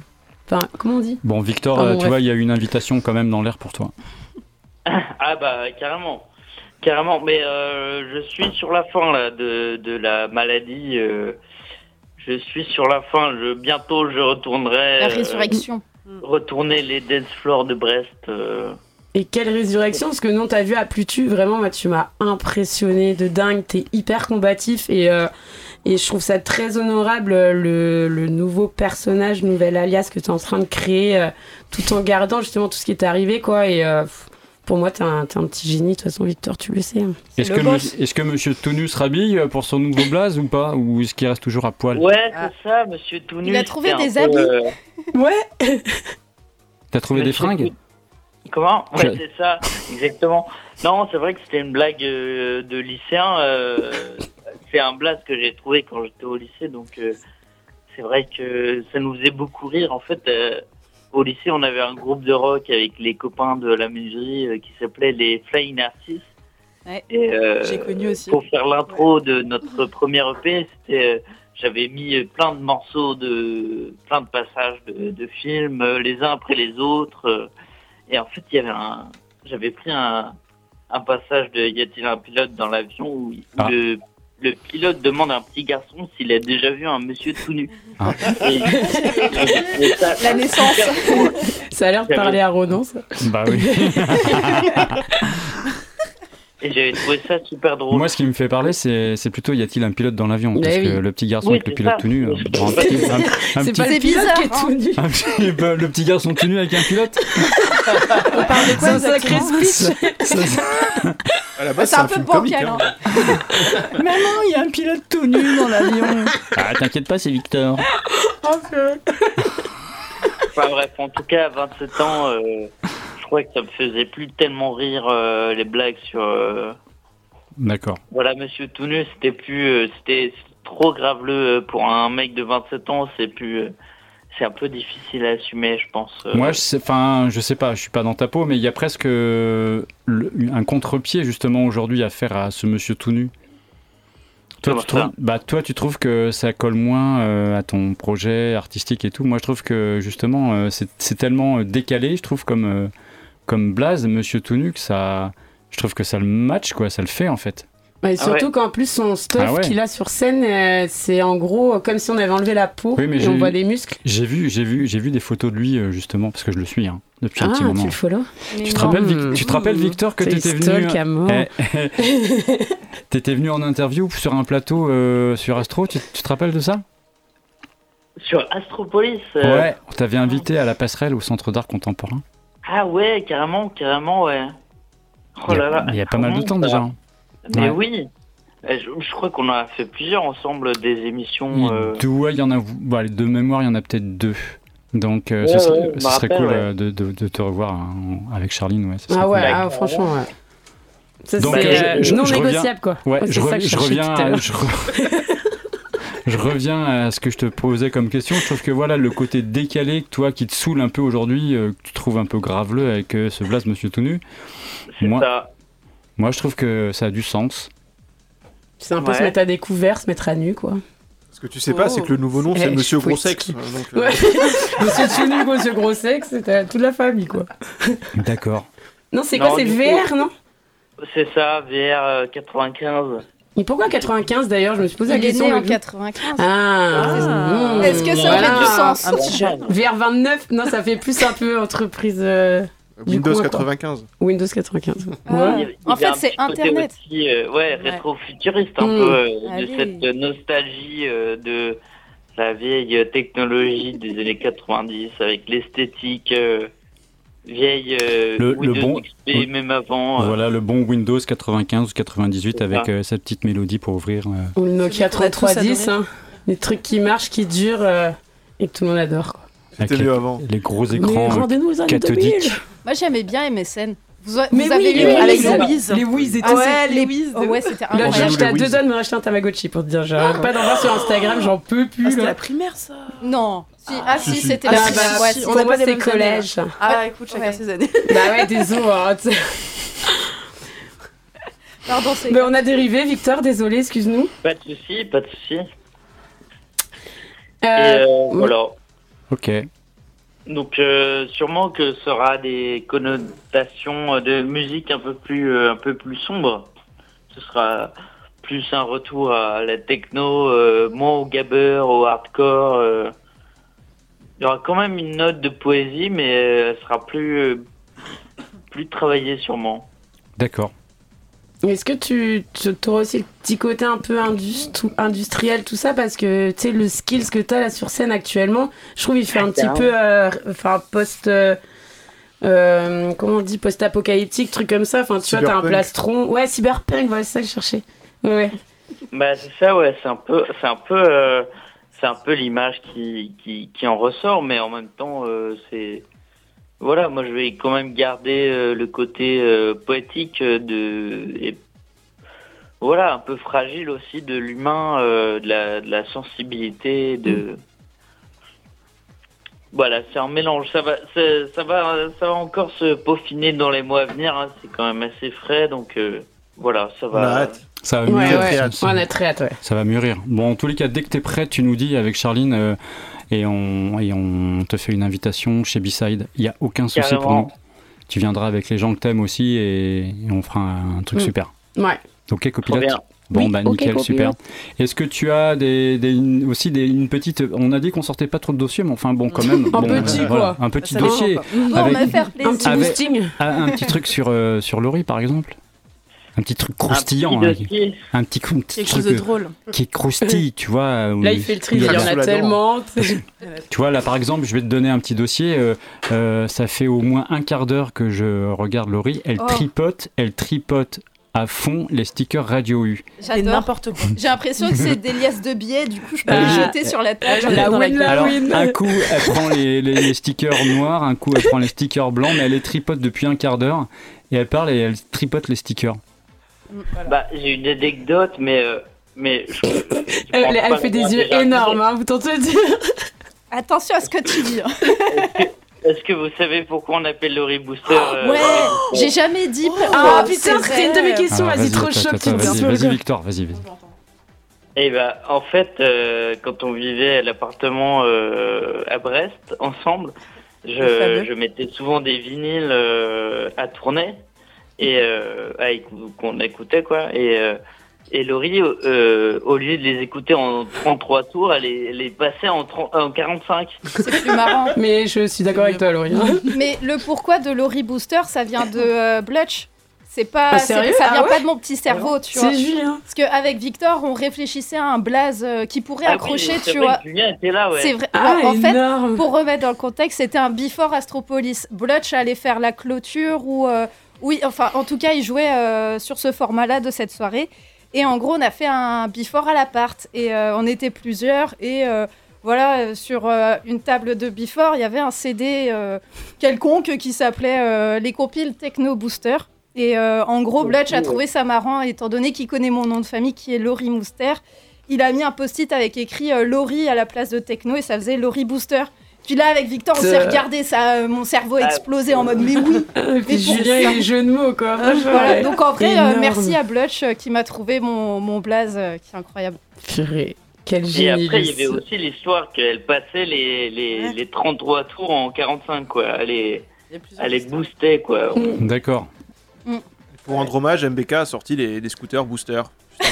Enfin, comment on dit? Bon, Victor, euh, tu bref. vois, il y a une invitation quand même dans l'air pour toi. Ah bah carrément, carrément. Mais euh, je suis sur la fin là de, de la maladie. euh, je suis sur la fin. Je, bientôt je retournerai La euh, résurrection. retourner les dance floors de Brest. euh. Et quelle résurrection Parce que non, t'as vu à Plutu, vraiment, moi, tu m'as impressionné de dingue. T'es hyper combatif et, euh, et je trouve ça très honorable le, le nouveau personnage, nouvel alias que t'es en train de créer, euh, tout en gardant justement tout ce qui est arrivé, quoi. Et euh, pff, pour moi, t'es un, petit génie. De toute façon, Victor, tu le sais. hein. Est-ce que, est-ce que Monsieur Tonu se rhabille pour son nouveau blaze ou pas Ou est-ce qu'il reste toujours à poil? Ouais, Ah. c'est ça, Monsieur tout nu. Il a trouvé des peu, habits. euh, Ouais T'as trouvé des fringues? Comment? Ouais, c'est ça, exactement. Non, c'est vrai que c'était une blague euh, de lycéen. euh, c'est un blaze que j'ai trouvé quand j'étais au lycée, donc euh, c'est vrai que ça nous faisait beaucoup rire. En fait, euh, au lycée, on avait un groupe de rock avec les copains de la menuiserie euh, qui s'appelait les Flying Narcisses. Ouais. Et, euh, J'ai connu aussi. Pour faire l'intro de notre premier EP, c'était, euh, j'avais mis plein de morceaux de, plein de passages de, de films, les uns après les autres. et en fait, il y avait un, j'avais pris un, un passage de Y a-t-il un pilote dans l'avion où, où Ah. le, le pilote demande à un petit garçon s'il a déjà vu un monsieur tout nu. Ah. Et ça La naissance. Ça a l'air de parler à Ronan, ça. Bah oui. Et j'avais trouvé ça super drôle. Moi, ce qui me fait parler, c'est plutôt y a-t-il un pilote dans l'avion? Mais Parce oui. que le petit garçon Oui, avec le pilote ça. tout nu. euh, un petit- un- un C'est petit- pas le pilote bizarre, qui est tout nu. un petit- bah, le petit garçon tout nu avec un pilote On parle de quoi, un sacré speech C'est un un peu bancal, hein. Maman, il y a un pilote tout nu dans l'avion. Ah, t'inquiète pas, c'est Victor. Enfin bref, en tout cas, à 27 ans, euh, je crois que ça me faisait plus tellement rire euh, les blagues sur euh, D'accord. voilà Monsieur tout nu, c'était plus, euh, c'était trop graveleux euh, pour un mec de 27 ans, c'est plus, euh, c'est un peu difficile à assumer, je pense. euh. Moi, je sais, enfin, je sais pas, je suis pas dans ta peau, mais il y a presque euh, le- un contre-pied justement aujourd'hui à faire à ce monsieur tout nu. Toi, Comment tu trouves, ça? bah, toi, tu trouves que ça colle moins euh, à ton projet artistique et tout. Moi, je trouve que justement, euh, c'est c'est tellement euh, décalé, je trouve, comme, euh, comme Blaze, monsieur tout nu, que ça, je trouve que ça le match, quoi, ça le fait en fait. Et Ah surtout ouais. qu'en plus, son stuff Ah ouais. qu'il a sur scène, euh, c'est en gros comme si on avait enlevé la peau Oui, mais et j'ai on voit des muscles. J'ai vu, j'ai vu, j'ai vu des photos de lui euh, justement parce que je le suis hein, depuis un Ah, petit moment. tu le follow Tu te rappelles, Vic- Mmh. tu te rappelles Victor que t'étais venu, eh, t'étais venu en interview sur un plateau euh, sur Astro. Tu, tu te rappelles de ça? Sur Astropolis. euh, Ouais, on t'avait invité à la passerelle au Centre d'art contemporain. Ah ouais, carrément, carrément, ouais. Oh il y a, là là. il y a pas mal de temps déjà. Mais Ouais. oui. Eh, Je, je crois qu'on a fait plusieurs ensemble, des émissions. euh, Il y en avoir. Bah, de mémoire, il y en a peut-être deux. Donc, euh, Ouais, ce serait, ouais, je ce me serait rappelle, cool ouais. euh, de, de- de te revoir hein, avec Charline. Ouais, ce serait Ah ouais, cool. ah, franchement, ouais. Ça, Donc, c'est euh, euh, je- non je reviens- négociable, quoi. Ouais, je, c'est re- ça que je reviens, tout à à, l'heure. Je, re- je reviens à ce que je te posais comme question. Je trouve que voilà, le côté décalé, toi, qui te saoule un peu aujourd'hui, euh, que tu trouves un peu graveleux avec euh, ce blast Monsieur tout nu. Moi, ça. moi, je trouve que ça a du sens. C'est un peu Ouais. se mettre à découvert, se mettre à nu, quoi. Ce que tu sais pas, c'est que le nouveau nom, Eh, c'est Monsieur Gros. Sexe. euh, donc, euh, Ouais. Monsieur tout nu, monsieur gros sexe, c'était toute la famille, quoi. D'accord. Non, c'est quoi C'est coup- VR, non? C'est ça, VR euh, 95. Et pourquoi 95 d'ailleurs Je me suis posé la Il est question. né en le- 95. Ah, mmh. Est-ce que ça Voilà. aurait du sens Un petit jeune. VR 29 Non, ça fait plus un peu entreprise. euh, Windows coin, quoi. 95. Windows 95. Ah. Ouais. Il il En fait, c'est Internet. Aussi, euh, ouais, Ouais. rétro-futuriste un Mm. peu, euh, Ah de oui. cette nostalgie euh, de la vieille technologie des années 90 avec l'esthétique euh, vieille euh, Le- bon- XP, oui. même avant. euh, Voilà le bon Windows 95 ou 98 C'est avec euh, sa petite mélodie pour ouvrir. euh. Ou le Nokia Celui qu'on a tous 3310, adoré. hein. les trucs qui marchent, qui durent euh, et que tout le monde adore. C'était les, mieux avant. les gros écrans cathodiques. 2000. Moi, j'aimais bien MSN. Vous, a- Mais vous oui, avez les eu avec les Wiz. Les Wiz et Ah tout ouais, les Wiz. Oh ouais, c'était j'ai acheté à deux doigts de me racheter un Tamagotchi pour te dire. J'arrête pas d'en voir sur Instagram, j'en peux Ah, plus. c'était là. la primaire, ça. Non. Si, ah, si, si, si. c'était Ah, la primaire. Ouais, si, on Pour a moi, pas les c'est mêmes années, collège. ça. Ah, écoute, chacun ses années. Bah ouais, désolé. hein. Pardon, c'est. Mais on a dérivé, Victor, désolé, excuse-nous. Pas de souci, pas de souci. Euh, Et euh, voilà. Ok. Donc euh, sûrement que aura des connotations de musique un peu plus euh, un peu plus sombre. Ce sera plus un retour à la techno, euh, moins au gabber, au hardcore. euh. Il y aura quand même une note de poésie, mais euh, elle sera plus euh, plus travaillée sûrement. D'accord. Est-ce que tu, tu auras aussi le petit côté un peu industri- industriel, tout ça Parce que tu sais, le skills que tu as là sur scène actuellement, je trouve il fait un petit peu euh, enfin, post. euh, euh, comment on dit Post-apocalyptique, truc comme ça. Enfin, tu vois, t'as un Cyberpunk. plastron. Ouais, cyberpunk, voilà, c'est ça que je cherchais. Ouais, ouais. Bah c'est ça ouais, c'est un peu c'est un peu euh, c'est un peu l'image qui, qui qui en ressort mais en même temps euh, c'est voilà, moi je vais quand même garder euh, le côté euh, poétique euh, de et voilà, un peu fragile aussi de l'humain, euh, de, la, de la sensibilité, de voilà, c'est un mélange. Ça va, ça va, ça va encore se peaufiner dans les mois à venir. hein. C'est quand même assez frais, donc euh, voilà, ça va. Ça va mûrir. ouais. ça- On a très hâte, ouais. Ça va mûrir. Bon, en tous les cas, dès que tu es prêt, tu nous dis avec Charline euh, et, on, et on te fait une invitation chez B-Side. Il n'y a aucun souci pour nous. Tu viendras avec les gens que t'aimes aussi et, et on fera un, truc Mm. super. Ouais. Ok, copilote. Bon, Oui, bah nickel, super. Est-ce que tu as des, des- une- aussi des, une petite. On a dit qu'on sortait pas trop de dossiers, mais enfin bon, quand même. Un bon, petit, voilà, quoi. Un petit Ça dossier. on va faire Un petit Avec- boosting. Un, un petit truc sur, euh, sur Laurie, par exemple Un petit truc croustillant. Un petit hein, dossier. un petit, un petit Quelque truc chose de euh, drôle. qui croustille, tu vois. Là, il fait le tri, il y en a tellement. Tu vois, là, par exemple, je vais te donner un petit dossier. euh, euh, ça fait au moins un quart d'heure que je regarde Laurie. Elle Oh. tripote, elle tripote à fond les stickers Radio U. J'adore. n'importe quoi. J'ai l'impression que c'est des liasses de billets, du coup je peux Ah. les jeter sur la table. La la win, gueule. la Alors, win. un coup, elle prend les, les- les stickers noirs, un coup, elle prend les stickers blancs, mais elle les tripote depuis un quart d'heure. Et elle parle et elle tripote les stickers. Bah, j'ai une anecdote, mais euh, mais je- je Elle, fait des yeux énormes, hein, vous tentez de dire. Attention à ce que tu dis. hein. Est-ce que vous savez pourquoi on appelle Laurie Booster euh, ouais, j'ai jamais dit pourquoi. Ah c'est putain, c'était une de mes questions. Vas-y, trop attends, petite Vas-y, Victor, vas-y, vas-y. Eh ben, en fait, euh, quand on vivait à l'appartement euh, à Brest ensemble, Le je, mettais souvent des vinyles euh, à tourner et euh, qu'on écoutait quoi. Et euh, et Laurie, euh, au lieu de les écouter en 33 tours, elle les, les passait en, 30 en 45. C'est plus marrant. Mais je suis d'accord avec toi, Laurie. hein. Mais le pourquoi de Laurie Booster, ça vient de euh, Blutch. C'est pas, Ah, sérieux ça Ah vient ouais pas de mon petit cerveau, tu vois. C'est Julien. Parce qu'avec Victor, on réfléchissait à un blaze qui pourrait Ah accrocher, tu vois. que Julien était là, ouais. C'est vrai. Ah, en fait, pour remettre dans le contexte, c'était un before Astropolis. Blutch allait faire la clôture ou euh, oui, enfin, en tout cas, il jouait euh, sur ce format-là de cette soirée. Et en gros, on a fait un before à l'appart. Et euh, on était plusieurs. Et euh, voilà, euh, sur une table de before, il y avait un CD quelconque qui s'appelait Les compiles Techno Booster. Et en gros, Blutch a trouvé ça marrant, étant donné qu'il connaît mon nom de famille qui est Laurie Mouster. Il a mis un post-it avec écrit Laurie à la place de Techno et ça faisait Laurie Booster. Puis là, avec Victor, on s'est regardé, ça, euh, mon cerveau a explosé en mode mais oui. Et puis Julien, ça. il est jeu de mots, quoi. Voilà, ouais. donc en vrai, euh, merci à Blutch euh, qui m'a trouvé mon, mon blaze euh, qui est incroyable. Purée, quel Et génie. après, il y avait aussi l'histoire qu'elle passait les, les, les 33 tours en 45, quoi. Elle les, elle les boostait, quoi. D'accord. Pour rendre hommage, MBK a sorti les, les scooters booster.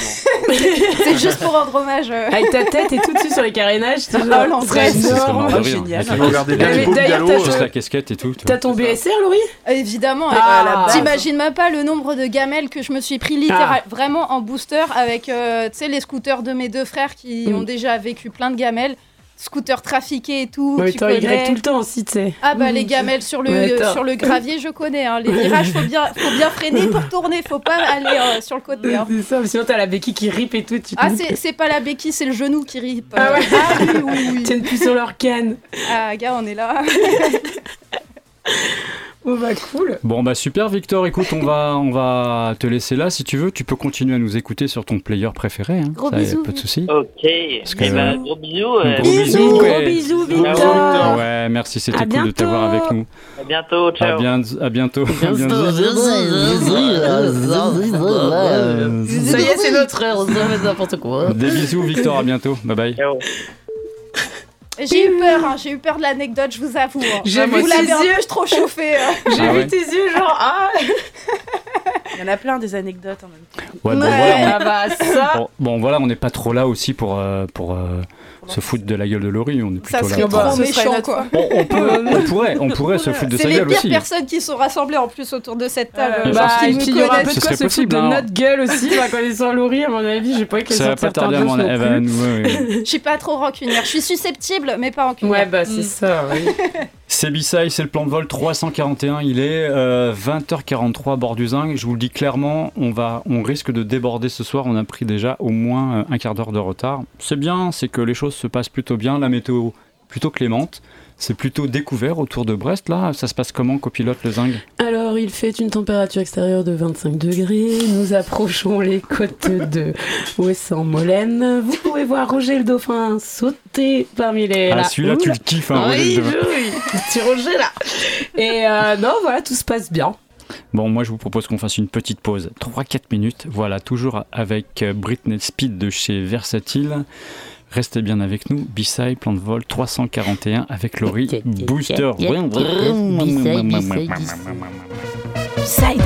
C'est juste pour rendre hommage. euh. Avec ta tête et tout dessus sur les carénages, Oh, serait Ça serait énorme. rire. génial. D'ailleurs, t'as- Juste la casquette et tout. tu T'as vois. ton BSR, Laurie? Évidemment, Ah, euh, t'imagines même pas le nombre de gamelles que je me suis pris littéralement Ah. vraiment en booster avec euh, tu sais, les scooters de mes deux frères qui Mm. ont déjà vécu plein de gamelles, scooters trafiqués et tout. Tu toi, Y connais. tout le temps aussi, tu sais. Ah bah les gamelles sur le, sur le gravier, je connais. hein. Les virages, faut bien, faut bien freiner pour tourner, faut pas aller euh, sur le côté. hein. C'est ça, sinon t'as la béquille qui rip et tout. Tu Ah, c'est pas la béquille, c'est le genou qui ripe. Ah ouais. Ah oui, oui, oui. Tiennent plus sur leur canne. Ah, gars, on est là. Oh bah cool. Bon bah super Victor, écoute, on va on va te laisser là si tu veux. Tu peux continuer à nous écouter sur ton player préféré. Hein. Gros Ça, y a bisous. Pas de souci. Ok. Que, Eh ben, euh, gros bisous. euh, Gros bisous. Gros et- bisous, Victor. Ouais, merci, c'était cool de bientôt. t'avoir avec nous. À bientôt. À, Ciao. bien, à bientôt. À bientôt. Ça y est, c'est notre heure, on se fait n'importe quoi. Des bisous Victor, à bientôt. Bye bye. Ciao. J'ai eu peur, hein, j'ai eu peur de l'anecdote, je vous avoue. hein. J'ai vu tes yeux. peu trop chauffé. euh. J'ai Ah vu ouais. tes yeux, genre, ah Il y en a plein des anecdotes en même temps. Ouais, bon, Ouais. voilà, Ah bah ça on, bon, bon, voilà, on n'est pas trop là aussi pour, euh, pour euh, se foutre de la gueule de Laurie. On est Ça plutôt serait là. bah, trop méchant, notre quoi. On, on peut, on pourrait, on pourrait se foutre de C'est sa les gueule pires aussi. personnes qui sont rassemblées en plus autour de cette table. Euh, Je Bah, et puis il y aura un peu de quoi se foutre de possible, hein. notre gueule aussi, bah, connaissant Laurie, à mon avis, j'ai pas qu'elle Ça va sorte pas tarder à mon. Je suis pas trop rancunière. Je suis susceptible, mais pas rancunière. Ouais, bah c'est Mm. ça, oui. C'est Bissai, c'est le plan de vol 341. Il est euh, 20h43 à bord du Zinc. Je vous le dis clairement, on, va, on risque de déborder ce soir. On a pris déjà au moins euh, un quart d'heure de retard. C'est bien, c'est que les choses se passent plutôt bien. La météo plutôt clémente. C'est plutôt découvert autour de Brest là. Ça se passe comment, copilote le Zinc? Alors, il fait une température extérieure de 25 degrés. Nous approchons les côtes de Ouessant-Molène. Vous pouvez voir Roger le Dauphin sauter parmi les. Ah, là. celui-là, tu le kiffes, hein, Roger Oui, le Dauphin. oui, petit Roger là. Et euh, non, voilà, tout se passe bien. Bon, moi je vous propose qu'on fasse une petite pause, 3-4 minutes, voilà, toujours avec Britney Speed de chez Versatile. Restez bien avec nous, B-Side, plan de vol 341 avec Laurie, Booster. Bye.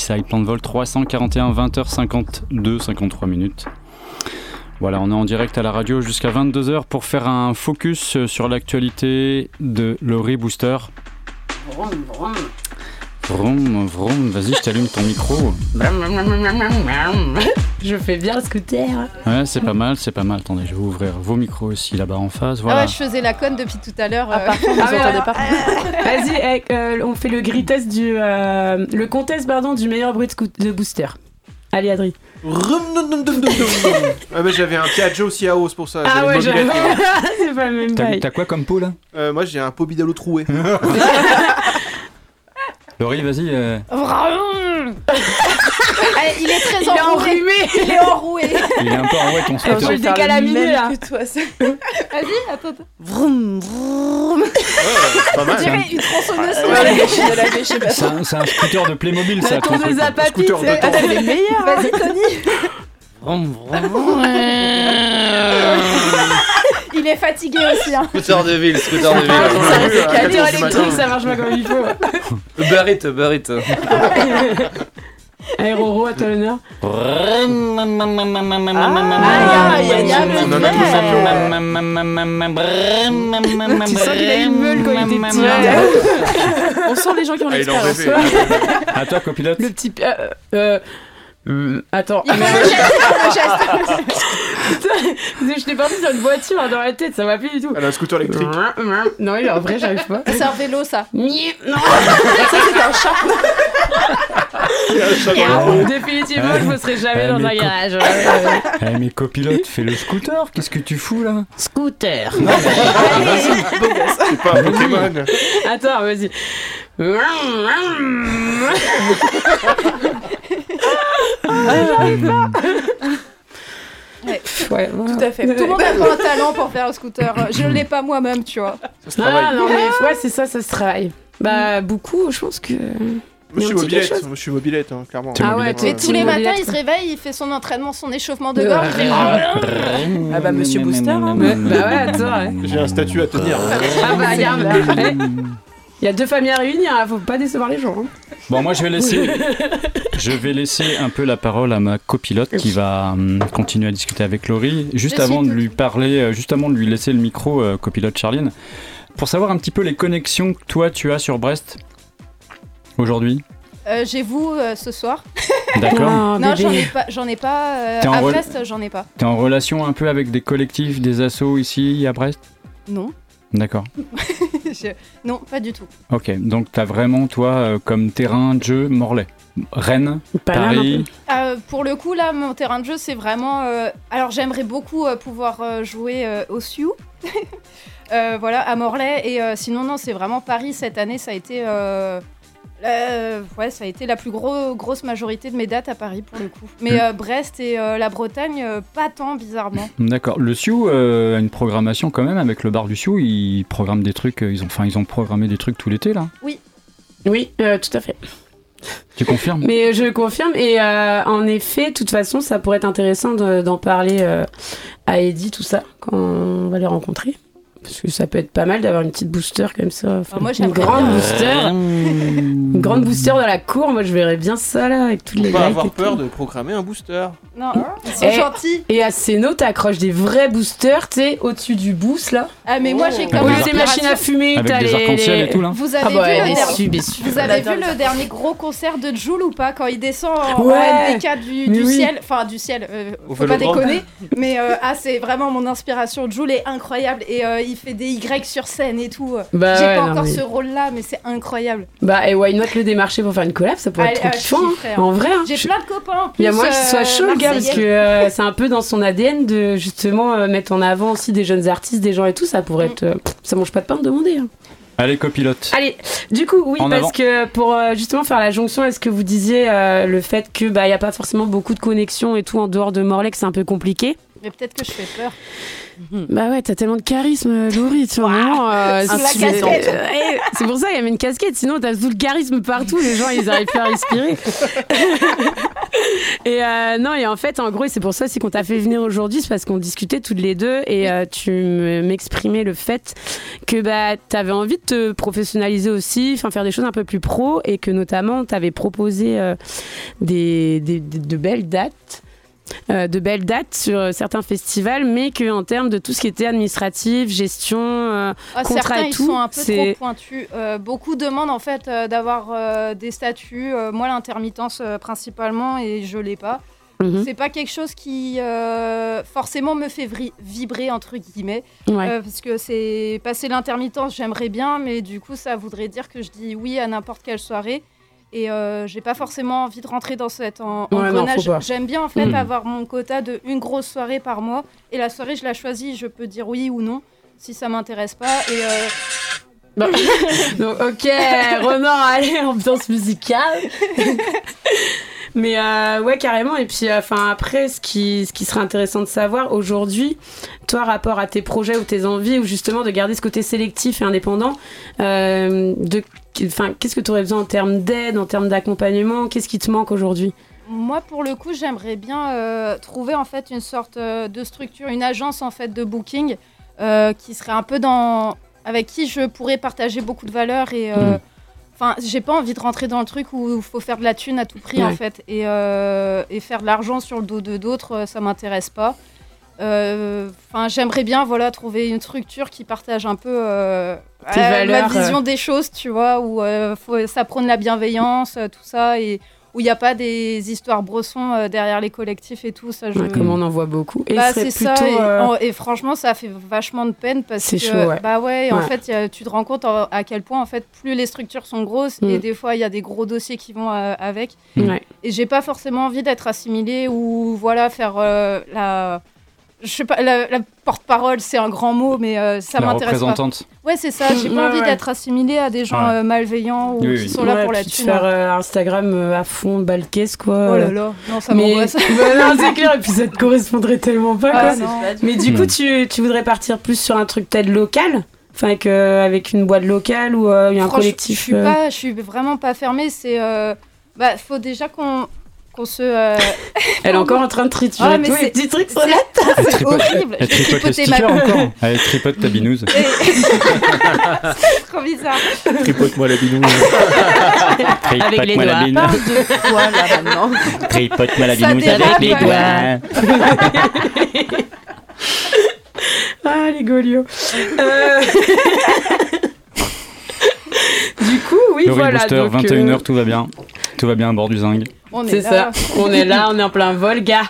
B-side plan de vol 341 20h52 53 minutes. Voilà, on est en direct à la radio jusqu'à 22h pour faire un focus sur l'actualité de Laurie Booster. Vroom, vroom. Vroom, vroom, vas-y, je t'allume ton micro. Je fais bien le scooter. Ouais, c'est pas mal, c'est pas mal. Attendez, je vais ouvrir vos micros aussi là-bas en face. Ah Voilà. ouais, je faisais la conne depuis tout à l'heure. Ah, euh. par contre, vous Ah ouais, entendez alors, pas Vas-y, eh, euh, on fait le gris test du. euh, le contest, pardon, du meilleur bruit de, booster. Allez, Adri. Ah, mais j'avais un Piaggio Ciao, c'est pour ça. Ah j'avais ouais, mobilette. c'est pas le même T'as quoi comme peau là? Euh, Moi, j'ai un Pobidalo troué. Laurie, vas-y. euh, Vroom. Allez, il est très Il est enroué. enrhumé. Il est enroué. il est un peu enroué ton Je scooter. vais le à minuit là. Vas-y, attends. attends. Vroom. Pas On une tronçonneuse. C'est un, scooter de Playmobil ça. C'est- temps. Ah, meilleurs. hein. Vas-y, Tony. Vroom, vroom. Il est fatigué aussi. Hein. Scooter de ville, scooter de ville. ça, vu, c'est à voiture 4 heures du électrique, matin. ça marche pas comme il faut. Uber Eats, Uber. Aéroro, à toi l'honneur. Ah, le On en a tous Tu sens qu'il a une meule quand il était petit. Ouais. On sent les gens qui ont Ah, l'expérience. À toi, copilote. Le petit. euh, euh, attends. Il fait le geste, il fait le geste. Putain, je t'ai parti sur une voiture dans la tête, ça va plus du tout. Elle a un scooter électrique. Non, mais en vrai, j'arrive pas. C'est un vélo, ça. Non, Il a un chat définitivement, je me serais jamais Eh, dans un garage. Eh mais copilote, fais le scooter. Qu'est-ce que tu fous là? Scooter. C'est pas un Pokémon. Attends, vas-y. Ouais. Ouais, Tout à fait. Tout le monde a pas un talent pour faire un scooter. Je ne l'ai pas moi-même, tu vois. Ça se Ah travaille. non, mais ouais, c'est ça, ça se travaille. Bah, beaucoup, je pense que. Moi, je suis mobilette. Moi, je suis mobilette, hein, clairement. Ah ouais, Et tous les matins, il se réveille, il fait son entraînement, son échauffement de De- gorge. Ah bah, Monsieur Booster, hein. Bah ouais, attends, ouais. J'ai un statut à tenir. Ah bah, regarde. Il y a deux familles à réunir, hein, faut pas décevoir les gens. hein. Bon, moi je vais laisser, je vais laisser un peu la parole à ma copilote qui va hum, continuer à discuter avec Laurie. Juste Je avant de lui parler, euh, juste avant de lui laisser le micro, euh, copilote Charline, pour savoir un petit peu les connexions que toi tu as sur Brest aujourd'hui. Euh, J'ai vous euh, ce soir. D'accord. Non, j'en ai pas. J'en ai pas euh, T'es en à Brest, j'en ai pas. T'es en relation un peu avec des collectifs, des assos ici à Brest? Non. D'accord. Je- Non, pas du tout. Ok, donc t'as vraiment, toi, euh, comme terrain de jeu Morlaix. Rennes, Paris. Euh, pour le coup, là, mon terrain de jeu, c'est vraiment. euh, Alors, j'aimerais beaucoup euh, pouvoir euh, jouer euh, au Sioux. Euh, voilà, à Morlaix. Et euh, sinon, non, c'est vraiment Paris cette année. Ça a été. Euh, euh, ouais, ça a été la plus gros- grosse majorité de mes dates à Paris pour le coup. Mais Mm. euh, Brest et euh, la Bretagne, euh, pas tant bizarrement. D'accord. Le Sioux euh, a une programmation quand même avec le bar du Sioux. Ils programment des trucs. euh, Ils ont, enfin, ils ont programmé des trucs tout l'été là. Oui. Oui, euh, tout à fait. Tu confirmes? Mais je confirme, et euh, en effet, de toute façon, ça pourrait être intéressant de- d'en parler euh, à Eddie, tout ça, quand on va les rencontrer. Parce que ça peut être pas mal d'avoir une petite booster comme ça. Enfin, moi, une grande bien. booster. Une grande booster dans la cour, moi je verrais bien ça là, avec toutes les Faut pas lights avoir et peur tout. de programmer un booster. Non, ils sont Et- gentils. Et à Céno, t'accroches des vrais boosters, tu sais, au-dessus du boost là. Ah, mais moi, j'ai lieu inspiration- des machines à fumer, Avec t'as des les- arcs-en-ciel et tout, là. Vous avez Ah bah, vu, le dernier- sûr, bien sûr. vous avez vu le dernier gros concert de Joule ou pas quand il descend en, Ouais. en du, Mais du oui. ciel, enfin du ciel, euh, Au faut pas déconner, mais euh, ah c'est vraiment mon inspiration. Joule est incroyable et euh, il fait des Y sur scène et tout. Bah J'ai ouais, pas non, encore mais- ce rôle-là, mais c'est incroyable. Bah, et why not le démarcher pour faire une collab, ça pourrait Allez, être trop je kiffant. hein. En vrai, hein. J'ai Je- plein de copains en plus. Il y a moi qui soit euh, chaud le gars parce que euh, c'est un peu dans son ADN de justement euh, mettre en avant aussi des jeunes artistes, des gens et tout. Ça pourrait Mm. être. euh, ça mange pas de pain de demander. hein. Allez, copilote. Allez, du coup, oui, En parce avant. que pour euh, justement faire la jonction, est-ce que vous disiez euh, le fait que bah il y a pas forcément beaucoup de connexions et tout en dehors de Morlaix, que c'est un peu compliqué? Mais peut-être que je fais peur. Bah ouais, t'as tellement de charisme, euh, Laurie, tu vois. vraiment, euh, si tu-. Euh, eh, c'est pour ça qu'il y avait une casquette, sinon t'as tout le charisme partout, les gens ils arrivent plus à respirer. et euh, non, et en fait, en gros, et c'est pour ça aussi qu'on t'a fait venir aujourd'hui, c'est parce qu'on discutait toutes les deux et euh, tu me- m'exprimais le fait que bah, t'avais envie de te professionnaliser aussi, enfin faire des choses un peu plus pro et que notamment t'avais proposé euh, des, des- des- de belles dates euh, de belles dates sur euh, certains festivals, mais qu'en termes de tout ce qui était administratif, gestion, euh, Ah, contrat certains et ils tout, sont un peu trop pointus. Beaucoup demandent en fait d'avoir des statuts. Moi l'intermittence principalement et je l'ai pas. Mhm. C'est pas quelque chose qui euh, forcément me fait vibrer entre guillemets. Ouais. Euh, parce que c'est passer l'intermittence j'aimerais bien mais du coup ça voudrait dire que je dis oui à n'importe quelle soirée. Et euh, j'ai pas forcément envie de rentrer dans cet en- Ouais, engrenage. J'aime bien en fait Mhm. avoir mon quota de une grosse soirée par mois. Et la soirée, je la choisis, je peux dire oui ou non si ça m'intéresse pas. Et euh, Bon. Donc, ok, Ronan, allez, ambiance musicale. Mais euh, ouais, carrément. Et puis, euh, après, ce qui, ce qui serait intéressant de savoir aujourd'hui, toi, rapport à tes projets ou tes envies, ou justement de garder ce côté sélectif et indépendant, euh, de, enfin, qu'est-ce que tu aurais besoin en termes d'aide, en termes d'accompagnement? Qu'est-ce qui te manque aujourd'hui? Moi, pour le coup, j'aimerais bien euh, trouver en fait une sorte euh, de structure, une agence en fait de booking euh, qui serait un peu dans, avec qui je pourrais partager beaucoup de valeurs et euh, Mhm. Enfin, j'ai pas envie de rentrer dans le truc où il faut faire de la thune à tout prix en fait. Et, euh, et faire de l'argent sur le dos de d'autres, euh, ça m'intéresse pas. Euh, Enfin, j'aimerais bien voilà trouver une structure qui partage un peu euh, valeurs, ma vision des choses, tu vois, où faut, ça prône la bienveillance, tout ça, et où il n'y a pas des histoires brossons euh, derrière les collectifs et tout. Ça, je... Ouais, Comme on en voit beaucoup. Et Bah, ça, et, euh, en- et franchement, ça fait vachement de peine parce C'est que chaud, ouais. bah ouais, en fait, a- tu te rends compte en- à quel point en fait plus les structures sont grosses et Mm. des fois il y a des gros dossiers qui vont euh, avec. Ouais. Et j'ai pas forcément envie d'être assimilée ou voilà faire la je sais pas la, la porte-parole, c'est un grand mot mais euh, ça m'intéresse pas. représentante. Ouais, c'est ça, j'ai pas ouais, envie ouais. d'être assimilée à des gens Ouais. euh, malveillants ou Oui, qui oui. sont là pour la thune. faire hein. euh, Instagram euh, à fond, balcaise, quoi. Oh là là, non, ça Mais m'angoisse. Bah non, c'est clair, et puis ça te correspondrait tellement pas. Ah, quoi. non. Mais du coup, Hmm. tu, tu voudrais partir plus sur un truc peut-être local? Enfin, avec, euh, avec une boîte locale ou euh, il y a un collectif Je suis, euh, pas, je suis vraiment pas fermée. C'est. euh, bah, faut déjà qu'on qu'on se. euh, Elle est encore en train de triturer Ah, mais tous les c'est- petits trucs sur c'est- la table. C'est tripote- horrible. Elle tripote ma- stickers encore. Elle tripote ta binouse. C'est trop bizarre. Tripote-moi la binouze. Avec les Tripote-moi la doigts. binouse. Parle de toi là maintenant. Tripote-moi la binouse avec dérape, les doigts. Ah, les Golios. Euh, du coup, oui, Laurie voilà. Booster, donc, 21h, euh, tout va bien. Tout va bien à bord du zinc. On est C'est là. ça. On est là, on est en plein vol, gars.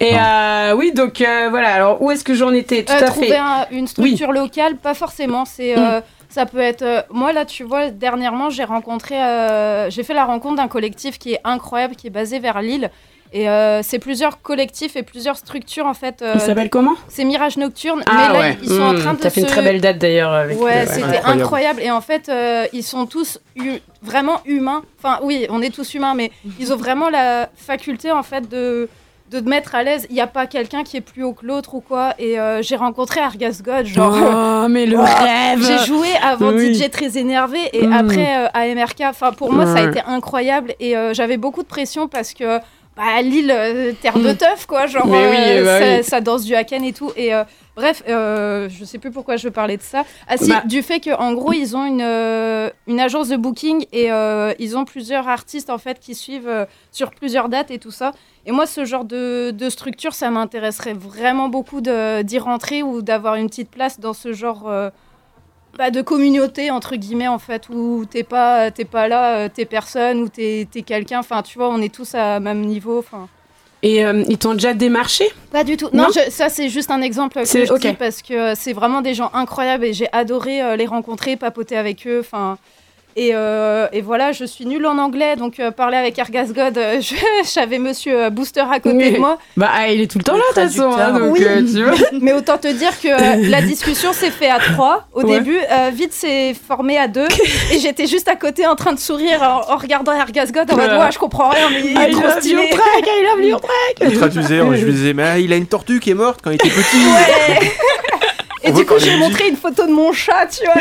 Et euh, oui, donc euh, voilà. Alors où est-ce que j'en étais? Tout Euh, à trouver fait. un- une structure locale, pas forcément. C'est, euh, ça peut être. euh, moi là, tu vois, dernièrement, j'ai rencontré, euh, j'ai fait la rencontre d'un collectif qui est incroyable, qui est basé vers Lille. Et euh, c'est plusieurs collectifs et plusieurs structures en fait. euh, Il s'appelle comment? C'est Mirage Nocturne. Ah mais là, ouais. ils sont en Mmh, train de T'as fait une se- très belle date d'ailleurs avec. Ouais, euh, c'était incroyable. incroyable. Et en fait, euh, ils sont tous hu- vraiment humains. Enfin, oui, on est tous humains, mais ils ont vraiment la faculté, en fait, de, de te mettre à l'aise. Il n'y a pas quelqu'un qui est plus haut que l'autre ou quoi. Et euh, j'ai rencontré Argas God, genre. Oh, mais le rêve J'ai joué avant Oui. DJ très énervé et Mm. après euh, AMRK. Enfin, pour moi, ça a été incroyable. Et euh, j'avais beaucoup de pression parce que. Bah, Lille, euh, terre de teuf, quoi. Genre, oui, euh, bah ça, oui. ça danse du haken et tout. Et euh, bref, je sais plus pourquoi je parler de ça. Ah si, Bah. du fait qu'en gros, ils ont une, une agence de booking et ils ont plusieurs artistes en fait qui suivent sur plusieurs dates et tout ça. Et moi, ce genre de, de structure, ça m'intéresserait vraiment beaucoup d'y rentrer ou d'avoir une petite place dans ce genre bah, de communauté, entre guillemets, en fait, où t'es pas, t'es pas là, euh, t'es personne, ou t'es es, quelqu'un. Enfin, tu vois, on est tous à même niveau. Enfin. Et euh, ils t'ont déjà démarché? Pas du tout. Non, Non? je- ça c'est juste un exemple que C'est- je dis parce que euh, c'est vraiment des gens incroyables et j'ai adoré les rencontrer, papoter avec eux. Enfin. Et, euh, et voilà, je suis nulle en anglais, donc euh, parler avec Argas God, euh, j'avais Monsieur Booster à côté de moi. Bah, ah, il est tout le temps là, de toute façon. hein, donc, Oui. euh, tu vois. Mais autant te dire que euh, la discussion s'est faite à trois au Ouais. début, euh, vite c'est formé à deux, et j'étais juste à côté en train de sourire en, en regardant Argas God en mode Ouais. je comprends rien, mais il I est trop love stylé. your track, I love your track. Je traduisais, je lui disais, mais ah, il a une tortue qui est morte quand il était petit. Ouais. Du coup, j'ai montré une photo de mon chat, tu vois.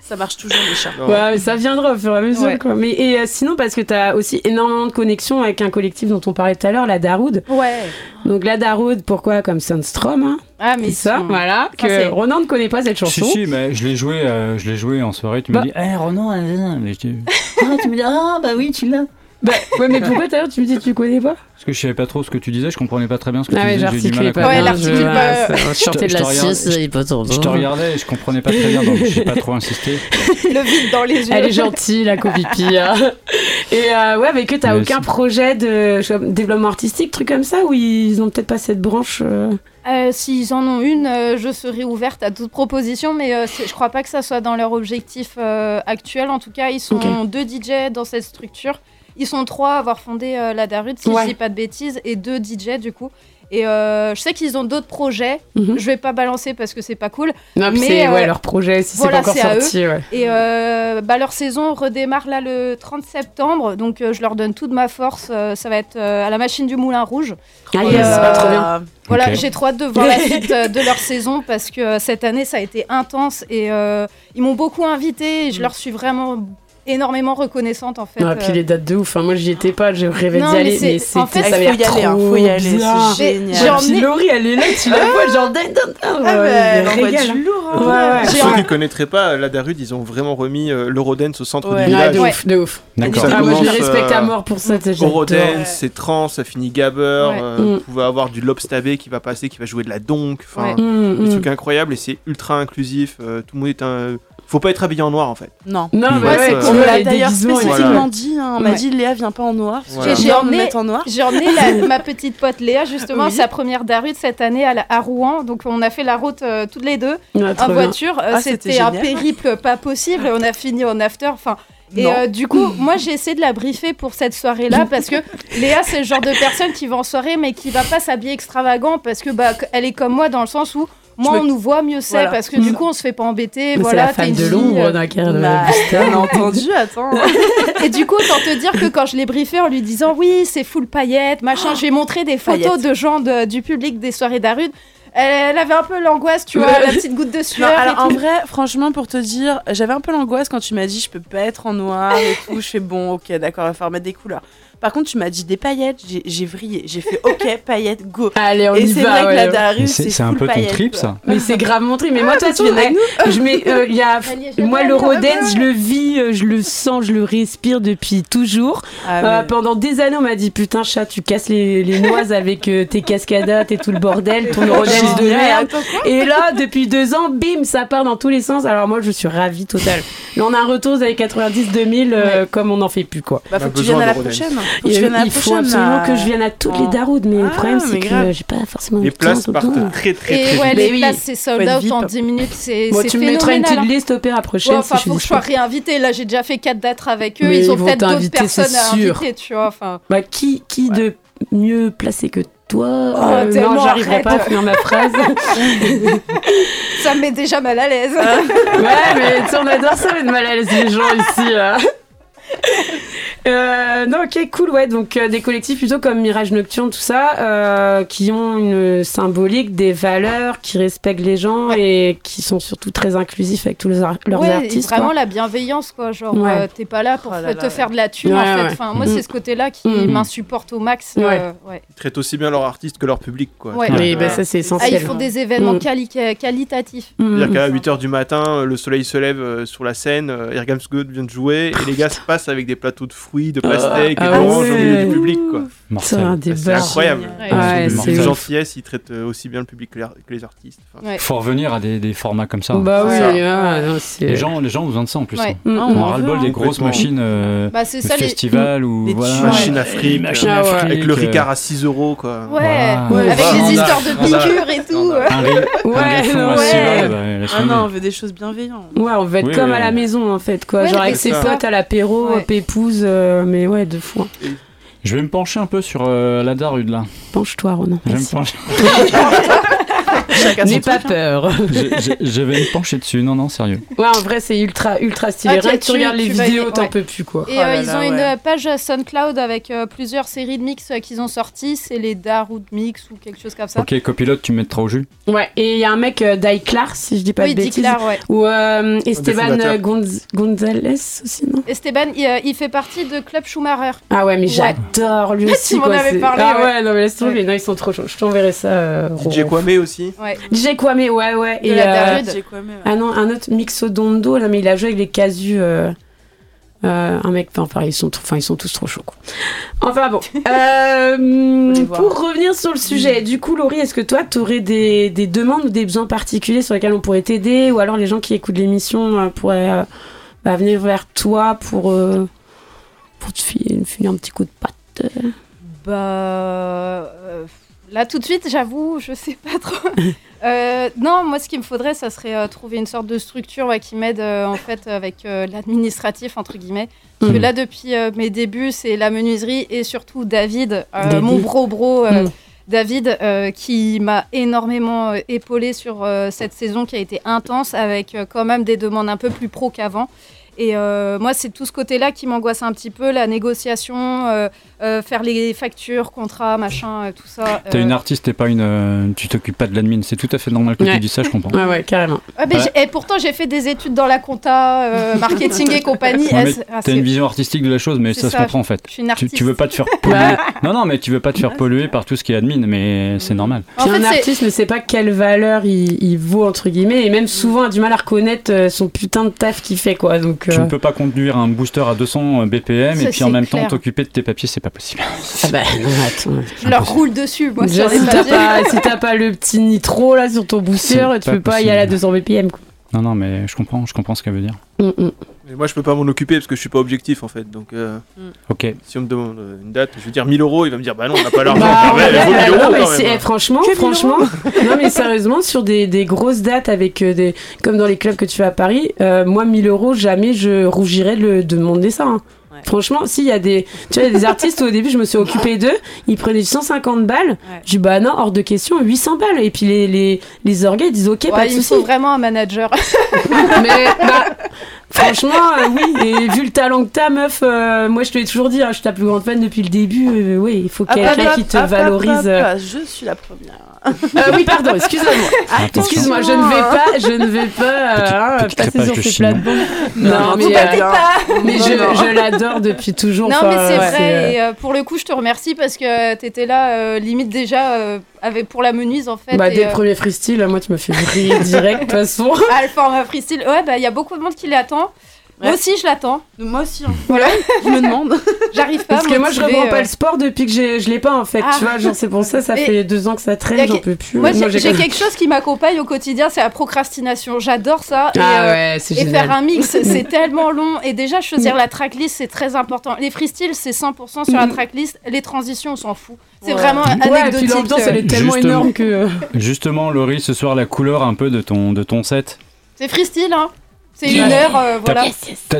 Ça marche toujours, les chats. Ouais, mais ça viendra au fur et à mesure. Ouais. Quoi. Mais et euh, sinon, parce que tu as aussi énormément de connexions avec un collectif dont on parlait tout à l'heure, la Daroud. Ouais. Donc la Daroud, pourquoi? Comme Sunstrom. Hein. Ah, mais C'est ça, sont- voilà. Enfin, Que Ronan ne connaît pas cette Si, chanson. si, mais je l'ai joué, euh, je l'ai joué en soirée. Tu Bah. me dis, eh Renan, euh, euh, mais je dis- Ah, tu me dis, ah, bah oui, tu l'as. Bah, ouais, mais pourquoi d'ailleurs tu me dis que tu connais pas? Parce que je savais pas trop ce que tu disais, je comprenais pas très bien ce que Ah tu ouais, disais. J'ai du mal à pas je- l'articule pas- ouais, Je de la sieste, il pas trop. Je te regardais et je comprenais pas très bien, donc j'ai pas trop insisté. Le vide dans les yeux. Elle est gentille, la copipi. hein. Et euh, ouais, mais que t'as aucun projet de je sais pas, développement artistique, truc comme ça, où ils ont peut-être pas cette branche. euh, Euh, S'ils en ont une, euh, je serai ouverte à toute proposition, mais euh, je crois pas que ça soit dans leur objectif euh, actuel. En tout cas, ils sont Ok. deux DJ dans cette structure. Ils sont trois à avoir fondé euh, la Darut, si Ouais. je dis pas de bêtises, et deux DJ du coup. Et euh, je sais qu'ils ont d'autres projets. Mhm. Je vais pas balancer parce que c'est pas cool. Non, Mais, c'est euh, ouais, leur projet, si voilà, c'est pas encore sorti. Ouais. Et euh, bah, leur saison redémarre là le 30 septembre, donc euh, je leur donne toute ma force. euh, ça va être euh, à la machine du Moulin Rouge. Ah, yes, euh, bah, trop bien. Voilà, j'ai trop hâte de voir la suite euh, de leur saison parce que euh, cette année ça a été intense et euh, ils m'ont beaucoup invité et je leur suis vraiment énormément reconnaissante en fait. Ah, puis euh. les dates de ouf. Enfin, moi, j'y étais pas, j'ai rêvé d'y aller, c'est- mais c'était en fait, ça faut avait y l'air aller, hein, trop faut y aller, c'est génial. j'ai J'ai emmené- emmené Laurie, elle est là, tu la vois, genre dun, Ah, hein. Ouais, ouais. J'ai Pour ceux qui ne connaîtraient pas, la Darud, ils ont vraiment remis euh, l'Eurodance au centre Ouais. du Ah, village. de ouf, de ouf. D'accord. Ah, moi, je les respecte euh, à mort pour ça. Eurodance, c'est trans, ça finit gabber. Ouais. euh, Mm. Vous pouvez avoir du lobstabé qui va passer, qui va jouer de la donk. Enfin, Ouais. Mmh, des mmh. trucs incroyables et c'est ultra inclusif. euh, tout le monde est un. Faut pas être habillé en noir en fait. Non. Non, Ouais, bah ouais, c'est tu cool. On me l'a d'ailleurs spécifiquement Voilà. dit. hein, On m'a Ouais. dit Léa, viens pas en noir. Voilà. J'ai de emmené- en noir. J'ai emmené la- ma petite pote Léa justement Oui. sa première Darut cette année à, la- à Rouen, donc on a fait la route euh, toutes les deux Ouais, en voiture. Euh, Ah, c'était un périple pas possible. On a fini en after. Enfin. Et euh, du coup, moi j'ai essayé de la briefer pour cette soirée-là parce que Léa c'est le genre de personne qui va en soirée mais qui va pas s'habiller extravagant parce que bah elle est comme moi dans le sens où moi Je me- on nous voit mieux c'est Voilà. parce que du coup on se fait pas embêter. Mais voilà, c'est la femme de l'ombre euh, d'un carré de Bah, on a entendu, attends. et du coup, autant te dire que quand je l'ai briefé en lui disant oui, c'est full paillettes, machin, j'ai montré des photos Paillettes. de gens de- du public des soirées d'Arud. Elle, avait un peu l'angoisse, tu vois, la petite goutte de Non, sueur. alors et en vrai, franchement, pour te dire, j'avais un peu l'angoisse quand tu m'as dit je peux pas être en noir et tout. Je fais bon, ok, d'accord, il va falloir mettre des couleurs. Par contre, tu m'as dit des paillettes, j'ai- vrillé. J'ai fait ok, paillettes, go. Allez, on et y c'est va. vrai que la Darus, C'est un peu ton trip, quoi. ça. Mais c'est grave mon truc. Mais moi, de toute toi, tu viens avec je mets, euh, il y a, moi, allée, l'eurodance, je le vis, euh, je le sens, je le respire depuis toujours. Ah, Euh, pendant des années, on m'a dit putain, chat, tu casses les, les noises avec euh, tes cascadates et tout le bordel, ton eurodance de merde. Et là, depuis deux ans, bim, ça part dans tous les sens. Alors moi, je suis ravie totale. Là, on a un retour aux années 90-2000, euh, comme on n'en fait plus, quoi. Bah, faut que tu viennes à la prochaine. Faut que je vienne à la il faut absolument là. que je vienne à toutes les Oh. Daroudes, mais le Ah, problème c'est que j'ai pas forcément Les le temps places tout le partent temps. très très Et très ouais, vite. les oui. places, c'est sold out en 10 minutes, c'est Bon, c'est tu me mettras une petite hein. liste opéra prochaine Ouais, enfin, faut que je sois dispo. réinvitée. Là, j'ai déjà fait quatre dates avec eux. Mais ils ont peut-être d'autres personnes à inviter, tu vois. Enfin, Bah, qui, qui de mieux placé que toi? Oh, Euh, Non, j'arriverai pas à finir ma phrase. ça me met déjà mal à l'aise. ouais, mais tu sais, on adore ça, mettre mal à l'aise les gens ici. là. Euh, non, ok, cool, ouais. Donc, euh, des collectifs plutôt comme Mirage Nocturne, tout ça, euh, qui ont une symbolique, des valeurs, qui respectent les gens et qui sont surtout très inclusifs avec tous leurs, ar- leurs ouais, artistes. vraiment quoi. la bienveillance, quoi. Genre, Ouais. euh, t'es pas là pour Oh là te là, faire de la thune, Ouais, en fait. ouais. Enfin, moi, Mm. c'est ce côté-là qui Mm. m'insupporte au max. Ouais. euh, ouais. Ils traitent aussi bien leurs artistes que leur public. Quoi. Ouais. Oui, Ouais. bah, ça c'est Ah, essentiel. ils font des événements Mm. quali- qualitatifs. C'est-à-dire qu'à 8h du matin, le soleil se lève sur la scène, Irgams God vient de jouer, et les gars se passent avec des plateaux de fruits, de pastèques, et ah d'oranges ouais. au milieu du public. C'est débat. incroyable. Ouais. C'est gentillesse, ils traitent euh, aussi bien le public que les, artistes. Enfin, Ouais. Faut revenir à des, des formats comme ça. Bah oui, Ça. ouais, non, c'est- Les gens, les gens ont besoin de ça en plus. Ouais. hein. Mm, Ah, On on a en ras le bol hein. des grosses machines euh, Bah, ça, les- ou voilà. tubes. Machine Ouais. Afrique, Machine Ah ouais. Afrique, avec le euh, Ricard à 6 euros. Quoi. Ouais, Voilà. avec des histoires de piqûres et tout. Ouais, bah, Ah non, on veut des choses bienveillantes. Ouais, on veut être Oui, comme oui. à la maison en fait, quoi. Ouais, Genre avec ses ça. potes à l'apéro, Ouais. pépouse, euh, mais ouais, de fou. hein. Je vais me pencher un peu sur euh, la Darude là. Penche-toi, Ronan. Je vais me pencher. N'aie pas hein. peur. je, je- je vais me pencher dessus. Non, non, sérieux. Ouais, en vrai, c'est ultra, ultra stylé. Ok, Rien que tu tu- regardes les tu vidéos, t'en ouais. peux plus, quoi. Et Oh là euh, ils là, ont une ouais. euh, page SoundCloud avec euh, plusieurs séries de mix euh, qu'ils ont sorties. C'est les Darude Mix ou quelque chose comme ça. Ok, copilote, tu me mettras au jus. Ouais, et il y a un mec, euh, Daiklar, si je dis pas oui, de dit bêtises. Claire, ouais. Ou euh, Esteban euh, Gonzalez aussi, non? Esteban, il, euh, il fait partie de Club Schumacher. Ah ouais, mais j'adore lui Tu aussi, m'en quoi. avais parlé, Ah ouais. non, mais laisse tomber. Non, ils sont trop chauds. Je t'enverrai ça. euh, DJ. Kwame aussi. Ouais. DJ Kwame, ouais, ouais. De et, la euh, Darude. J'ai quoi, mais, ouais. Ah non, un autre Mixodondo, là, mais il a joué avec les casus. euh, euh, un mec, enfin, ils sont, trop- enfin, ils sont tous trop chauds. Quoi. Enfin bon, Euh, pour revenir sur le sujet, du coup, Laurie, est-ce que toi, tu aurais des, des demandes ou des besoins particuliers sur lesquels on pourrait t'aider, ou alors les gens qui écoutent l'émission euh, pourraient euh, bah, venir vers toi pour, euh, pour te filer, filer un petit coup de patte? Euh. Bah. Là, tout de suite, j'avoue, je sais pas trop. Euh, non, moi, ce qu'il me faudrait, ça serait euh, trouver une sorte de structure ouais, qui m'aide, euh, en fait, avec l'administratif, entre guillemets. Parce que Mhm. là, depuis mes débuts, c'est la menuiserie et surtout David, David. mon bro-bro. euh, Mhm. David, qui m'a énormément épaulé sur cette saison qui a été intense, avec quand même des demandes un peu plus pro qu'avant. Et euh, moi, c'est tout ce côté-là qui m'angoisse un petit peu, la négociation, euh, euh, faire les factures, contrats, machin, euh, tout ça. T'es une artiste, t'es pas une. euh, tu t'occupes pas de l'admin. C'est tout à fait normal que Ouais. tu dis ça, je comprends. Ouais, ouais, carrément. Ah, mais Ouais. j'ai- Et pourtant, j'ai fait des études dans la compta, euh, marketing et compagnie. Ouais, Ah, T'as une vision artistique de la chose, mais ça, se comprend en fait. je suis une Tu, artiste. tu veux pas te faire polluer. non, non, mais tu veux pas te faire polluer par tout ce qui est admin, mais c'est normal. En Puis fait, un c'est- artiste ne sait pas quelle valeur il, il vaut, entre guillemets, et même souvent a du mal à reconnaître son putain de taf qu'il fait, quoi. Donc, Tu euh, ne peux pas conduire un booster à 200 BPM Ça, et puis en même clair. temps t'occuper de tes papiers, c'est pas possible. Ah bah, non, attends. je leur roule dessus, moi, Déjà, sur les si t'as pas, si t'as pas le petit nitro là sur ton booster, tu pas peux pas y aller à 200 BPM. Quoi. Non, non, mais je comprends, je comprends ce qu'elle veut dire. Mm, mm. Mais moi, je peux pas m'en occuper parce que je suis pas objectif en fait. Donc, euh, Ok. si on me demande euh, une date, je vais dire 1000 euros. Il va me dire Bah non, on n'a pas l'argent. Bah, Ah ouais, ouais, 1000 non, mais quand c'est- même. eh, franchement, Que 1000 franchement, non mais sérieusement, sur des, des grosses dates avec euh, des, comme dans les clubs que tu fais à Paris, euh, moi 1000 euros, jamais je rougirais de, demander ça. hein. Ouais. Franchement, s'il y a des, tu vois, il y a des artistes où au début je me suis occupée d'eux, ils prenaient 150 balles, je dis bah non, hors de question, 800 balles, et puis les, les, les orgas ils disent ok, Ouais, pas de faut vraiment un manager. Mais bah, franchement, euh, oui. Et vu le talent que t'as, meuf, euh, moi je te l'ai toujours dit, hein, je suis ta plus grande fan depuis le début. euh, oui, il faut Hop, quelqu'un hop, qui te hop, hop, valorise. hop, euh. hop, Je suis la première. Euh, oui, pardon, excuse-moi. Excuse-moi, je ne vais pas, je ne vais pas euh, hein, petite passer sur ces plates-bandes. Non, Non, mais, euh, mais je, l'adore depuis toujours. Non, mais c'est ouais, vrai. Et euh, pour le coup, je te remercie parce que t'étais là, euh, limite déjà, euh, avec, pour la menuise en fait. bah, et, dès le premier freestyle, moi tu me fais briller direct de toute façon. Ah, le format freestyle. Ouais, bah, il y a beaucoup de monde qui l'attend. Moi aussi, je l'attends. Moi aussi. hein. Voilà. Je me demande. J'arrive pas. à Parce que moi, je reprends pas euh, le sport depuis que j'ai- je l'ai pas en fait. Ah. Tu vois, genre c'est pour ça, ça Et- fait deux ans que ça traîne, j'en peux plus. Moi, j'ai j'ai j'ai- quelque chose qui m'accompagne au quotidien, c'est la procrastination. J'adore ça. et, Ah euh, ouais, c'est et faire un mix, c'est tellement long. Et déjà, choisir la tracklist, c'est très important. Les freestyles, c'est 100% sur la tracklist. Les transitions, on s'en fout. C'est Ouais. vraiment Ouais, et puis anecdotique. l'ambiance, elle est tellement Justement. énorme que. Justement, Laurie, ce soir, la couleur un peu de ton, de ton set. C'est freestyle, hein. C'est une heure, euh, voilà.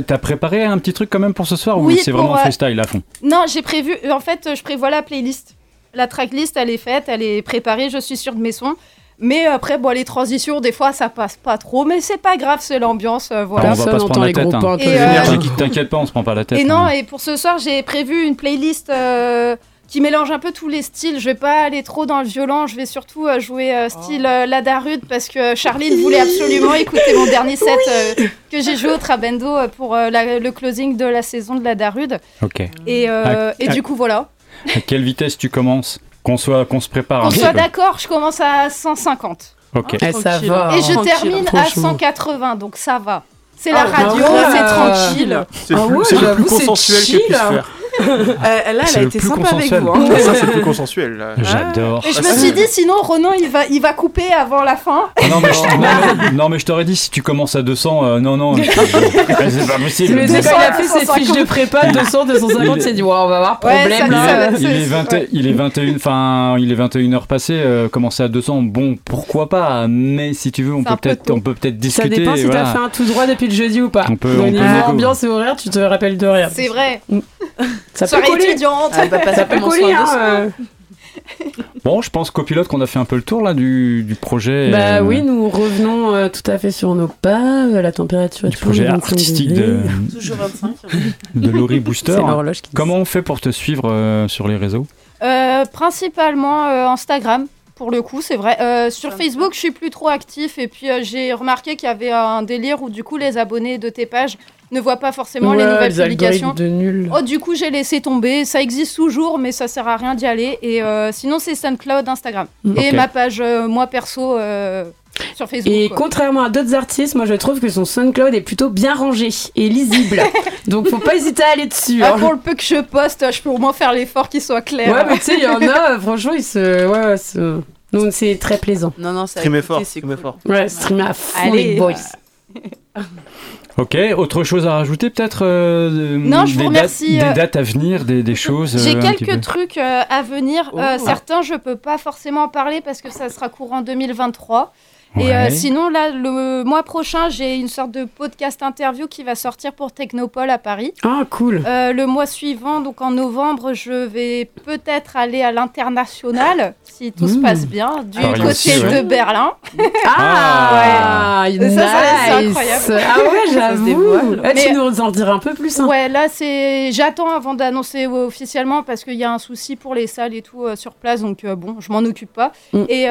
T'as préparé un petit truc quand même pour ce soir Oui, ou c'est vraiment euh, freestyle à fond Non, j'ai prévu. euh, En fait, je prévois la playlist. La tracklist, elle est faite, elle est préparée. Je suis sûre de mes sons. Mais après, bon, les transitions, des fois, ça passe pas trop. Mais c'est pas grave, c'est l'ambiance. euh, voilà. on va pas se prendre la tête. hein. Euh, T'inquiète- T'inquiète pas, on se prend pas la tête. Et hein. non, et pour ce soir, j'ai prévu une playlist euh, qui mélange un peu tous les styles. Je vais pas aller trop dans le violent, je vais surtout euh, jouer euh, style euh, La Darude parce que Charline voulait absolument écouter mon dernier set euh, que j'ai joué au Trabendo euh, pour euh, la- le closing de la saison de La Darude. Ok. Et, et du coup, voilà. À quelle vitesse tu commences? Qu'on soit, qu'on se prépare Qu'on soit d'accord, je commence à 150. Ok. Eh, ça va. Et je termine à franchement. 180, donc ça va. C'est la Ah, radio, bah ouais. c'est tranquille. C'est Ah le plus, ouais, plus c'est consensuel qu'elle puisse hein. faire. Euh, là, elle C'est a le été plus sympa avec consensuel. vous. hein. Ça, c'est le plus consensuel. là. J'adore. Et je Ah, me suis dit, sinon, Ronan, il va, il va couper avant la fin. Ah non, mais je, non, non, mais je t'aurais dit, si tu commences à 200, euh, non, non, c'est pas possible. Mais c'est quand il a fait ses 250. fiches de prépa, 200, 250, il s'est dit, ouais, on va avoir Ouais, problème ça- là. ça- Il est, c'est- 20 ouais. il est 21, enfin, il est 21 heures passées, euh, commencer à 200, bon, pourquoi pas, mais si tu veux, on peut peut-être, on peut peut-être Ça discuter. dépend si t'as fait un tout droit depuis le jeudi ou pas. On peut- Au on peut niveau négo. ambiance et horaire, tu te rappelles de rien. C'est vrai. Ça peut Soirée coller. étudiante. Ah, bah, pas Ça peut coller, soin de hein. euh. Bon, je pense copilote qu'on a fait un peu le tour là du, du projet. Bah euh, oui, nous revenons euh, tout à fait sur nos pas. La température est du toujours projet 25 artistique de, Toujours 25. de Laurie Booster. Comment on fait pour te suivre euh, sur les réseaux? Euh, principalement euh, Instagram, pour le coup, c'est vrai. Euh, sur Facebook, je suis plus trop actif. Et puis, euh, j'ai remarqué qu'il y avait un délire où, du coup, les abonnés de tes pages ne voient pas forcément les nouvelles les publications. de nul. Oh, du coup, j'ai laissé tomber. Ça existe toujours, mais ça sert à rien d'y aller. Et euh, sinon, c'est SoundCloud, Instagram. Et ma page, euh, moi perso, euh, sur Facebook. Et quoi. contrairement à d'autres artistes, moi je trouve que son SoundCloud est plutôt bien rangé et lisible. Donc faut pas hésiter à aller dessus. Ah, hein. pour le peu que je poste, je peux au moins faire l'effort qu'il soit clair. Ouais, mais tu sais, il y en a, franchement, ils se. Ouais, se- Donc c'est très plaisant. Non, non, ça a Streamer fort, c'est streamer cool. fort. Ouais, streamer à fond Allez. les boys. Ok, autre chose à rajouter peut-être euh, Non, je vous des remercie, Dates, euh, des dates à venir, des, des choses. J'ai euh, quelques trucs euh, à venir. Oh. certains, je peux pas forcément en parler parce que ça sera courant 2023. Et euh, Ouais. sinon, là, le mois prochain, j'ai une sorte de podcast interview qui va sortir pour Technopole à Paris. Ah, cool. Euh, le mois suivant, donc en novembre, je vais peut-être aller à l'international, si tout se Mmh. passe bien, du côté aussi, ouais. de Berlin. Ah, Ça, ça, c'est nice. incroyable. Ah ouais, j'avoue. Ah, tu nous en diras un peu plus. Hein. Ouais, là, c'est. J'attends avant d'annoncer officiellement parce qu'il y a un souci pour les salles et tout euh, sur place, donc bon, je m'en occupe pas. Mm. Et,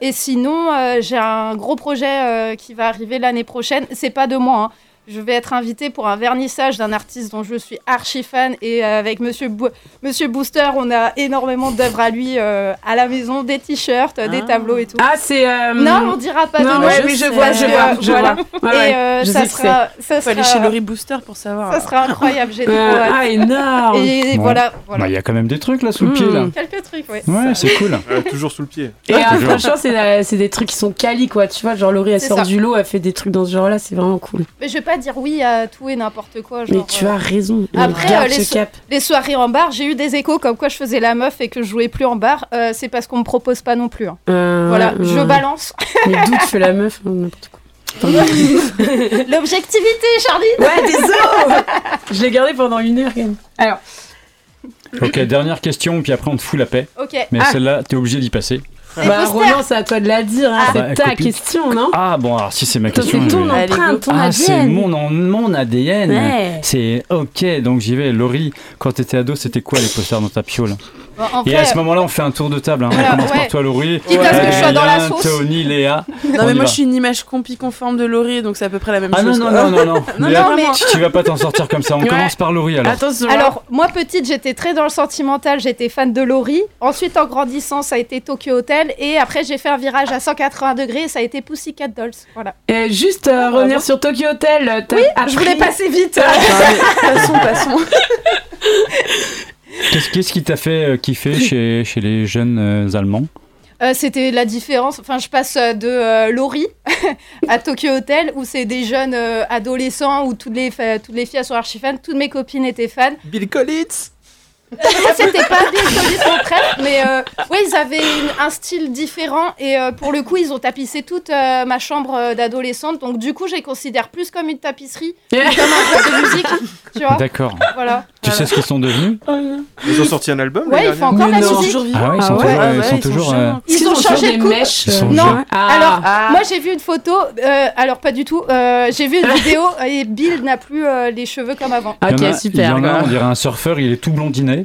et sinon, j'ai un gros projet euh, qui va arriver l'année prochaine. C'est pas de moi. hein. Je vais être invitée pour un vernissage d'un artiste dont je suis archi fan et euh, avec Monsieur, Bo- Monsieur Booster, on a énormément d'œuvres à lui euh, à la maison, des t-shirts, euh, des Ah. tableaux et tout. Ah, c'est. euh, Non, on dira pas non, de ouais, oui, je vois, je vois, je voilà. vois. Ouais, et ouais, euh, je ça, sera, ça, Faut aller sera- chez Laurie Booster pour savoir. ça sera incroyable, j'ai Euh, ah, énorme. Et Bon. voilà, Bah, voilà. Il y a quand même des trucs là sous le pied là. Quelques trucs, ouais. Ouais, c'est cool. Euh, toujours sous le pied. Et franchement, c'est des trucs qui sont quali, quoi. Tu vois, genre Laurie, elle sort du lot, elle fait des trucs dans ce genre-là, c'est vraiment cool. Mais je vais pas dire oui à tout et n'importe quoi. Genre, Mais tu euh, as raison. Après, euh, les ce so- cap. les soirées en bar, j'ai eu des échos comme quoi je faisais la meuf et que je jouais plus en bar. Euh, c'est parce qu'on me propose pas non plus. hein. Euh, Voilà, je balance. Mais d'où tu fais la meuf hein, N'importe quoi. L'objectivité, Charlie ouais, désolé Je l'ai gardé pendant une heure, quand même. Alors, Ok, dernière question, puis après on te fout la paix. Ok. Mais Ah. celle-là, t'es obligé d'y passer. Bah. Roland, c'est à toi de la dire. hein, Ah. c'est Bah, ta copie. question, non? Ah bon, alors si c'est ma question. C'est ton vais- empreinte, ton Ah, c'est mon, en- mon ADN. Ouais. C'est ok, donc j'y vais. Laurie, quand t'étais ado, c'était quoi les posters dans ta piole? Bon, en Et vrai, à ce moment-là, on fait un tour de table. hein. Voilà, on commence ouais. par toi, Laurie. Quitte à ce que je sois dans la sauce. Tony, Léa. Non, On mais moi va. je suis une image compi conforme de Laurie, donc c'est à peu près la même Ah non, chose. non, quoi. non, non, non. Non, Léa, non, mais- tu, tu vas pas t'en sortir comme ça. On Ouais. commence par Laurie alors. Attention. Alors, moi petite, j'étais très dans le sentimental, j'étais fan de Laurie. Ensuite, en grandissant, ça a été Tokyo Hotel. Et après j'ai fait un virage à 180 degrés et ça a été Pussycat Dolls. Voilà. Et juste euh, revenir sur Tokyo Hotel. Oui, je voulais passer vite. passons, passons. Qu'est-ce qui t'a fait euh, kiffer chez, chez les jeunes euh, Allemands? Euh, C'était la différence. Enfin, je passe de euh, Lori à Tokyo Hotel où c'est des jeunes euh, adolescents où toutes les, fa- toutes les filles sont archi fans. Toutes mes copines étaient fans. Bill Collins? C'était pas Bill Collins mon prêtre, mais euh, ouais, ils avaient une- un style différent et euh, pour le coup, ils ont tapissé toute euh, ma chambre euh, d'adolescente. Donc du coup, je les considère plus comme une tapisserie que comme un groupe de musique, tu vois. D'accord. Voilà. Tu sais ce qu'ils sont devenus? Ils ont sorti un album Ouais, ils font encore la musique. Ah ouais, ils sont Ah ouais, toujours. ah ils ouais, sont ils sont toujours, euh, Ils, Ils ont changé toujours de des coupe. mèches, Ils sont non. Ah. alors Ah. moi j'ai vu une photo. euh, alors pas du tout. euh, j'ai vu une vidéo et Bill n'a plus euh, les cheveux comme avant. il y en Ok, a- super. Il y en a, on dirait un surfeur, il est tout blondinet,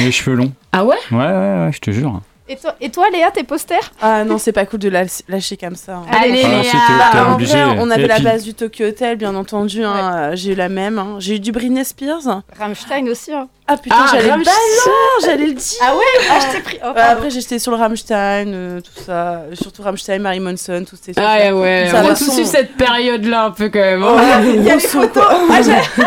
les cheveux longs. Ah ouais Ouais, ouais, ouais, je te jure. Et toi, et toi Léa, tes posters? Ah non, c'est pas cool de la lâcher comme ça. hein. Allez, Ah, Bah, t'es en obligé. vrai, on avait Et la puis- base du Tokyo Hotel, bien entendu. hein, euh, J'ai eu la même. hein. J'ai eu du Britney Spears. Rammstein aussi. hein. Ah putain, Ah, j'allais le j'allais dire. Ah ouais Ah, je t'ai pris. Oh, Ouais, après, j'étais sur le Rammstein, euh, tout ça. Surtout Rammstein, Mary Monson, tout ces Ah ouais, ouais. Ça on va a tous eu cette période-là un peu quand même. Oh, il y a les photos. Ah, j'ai-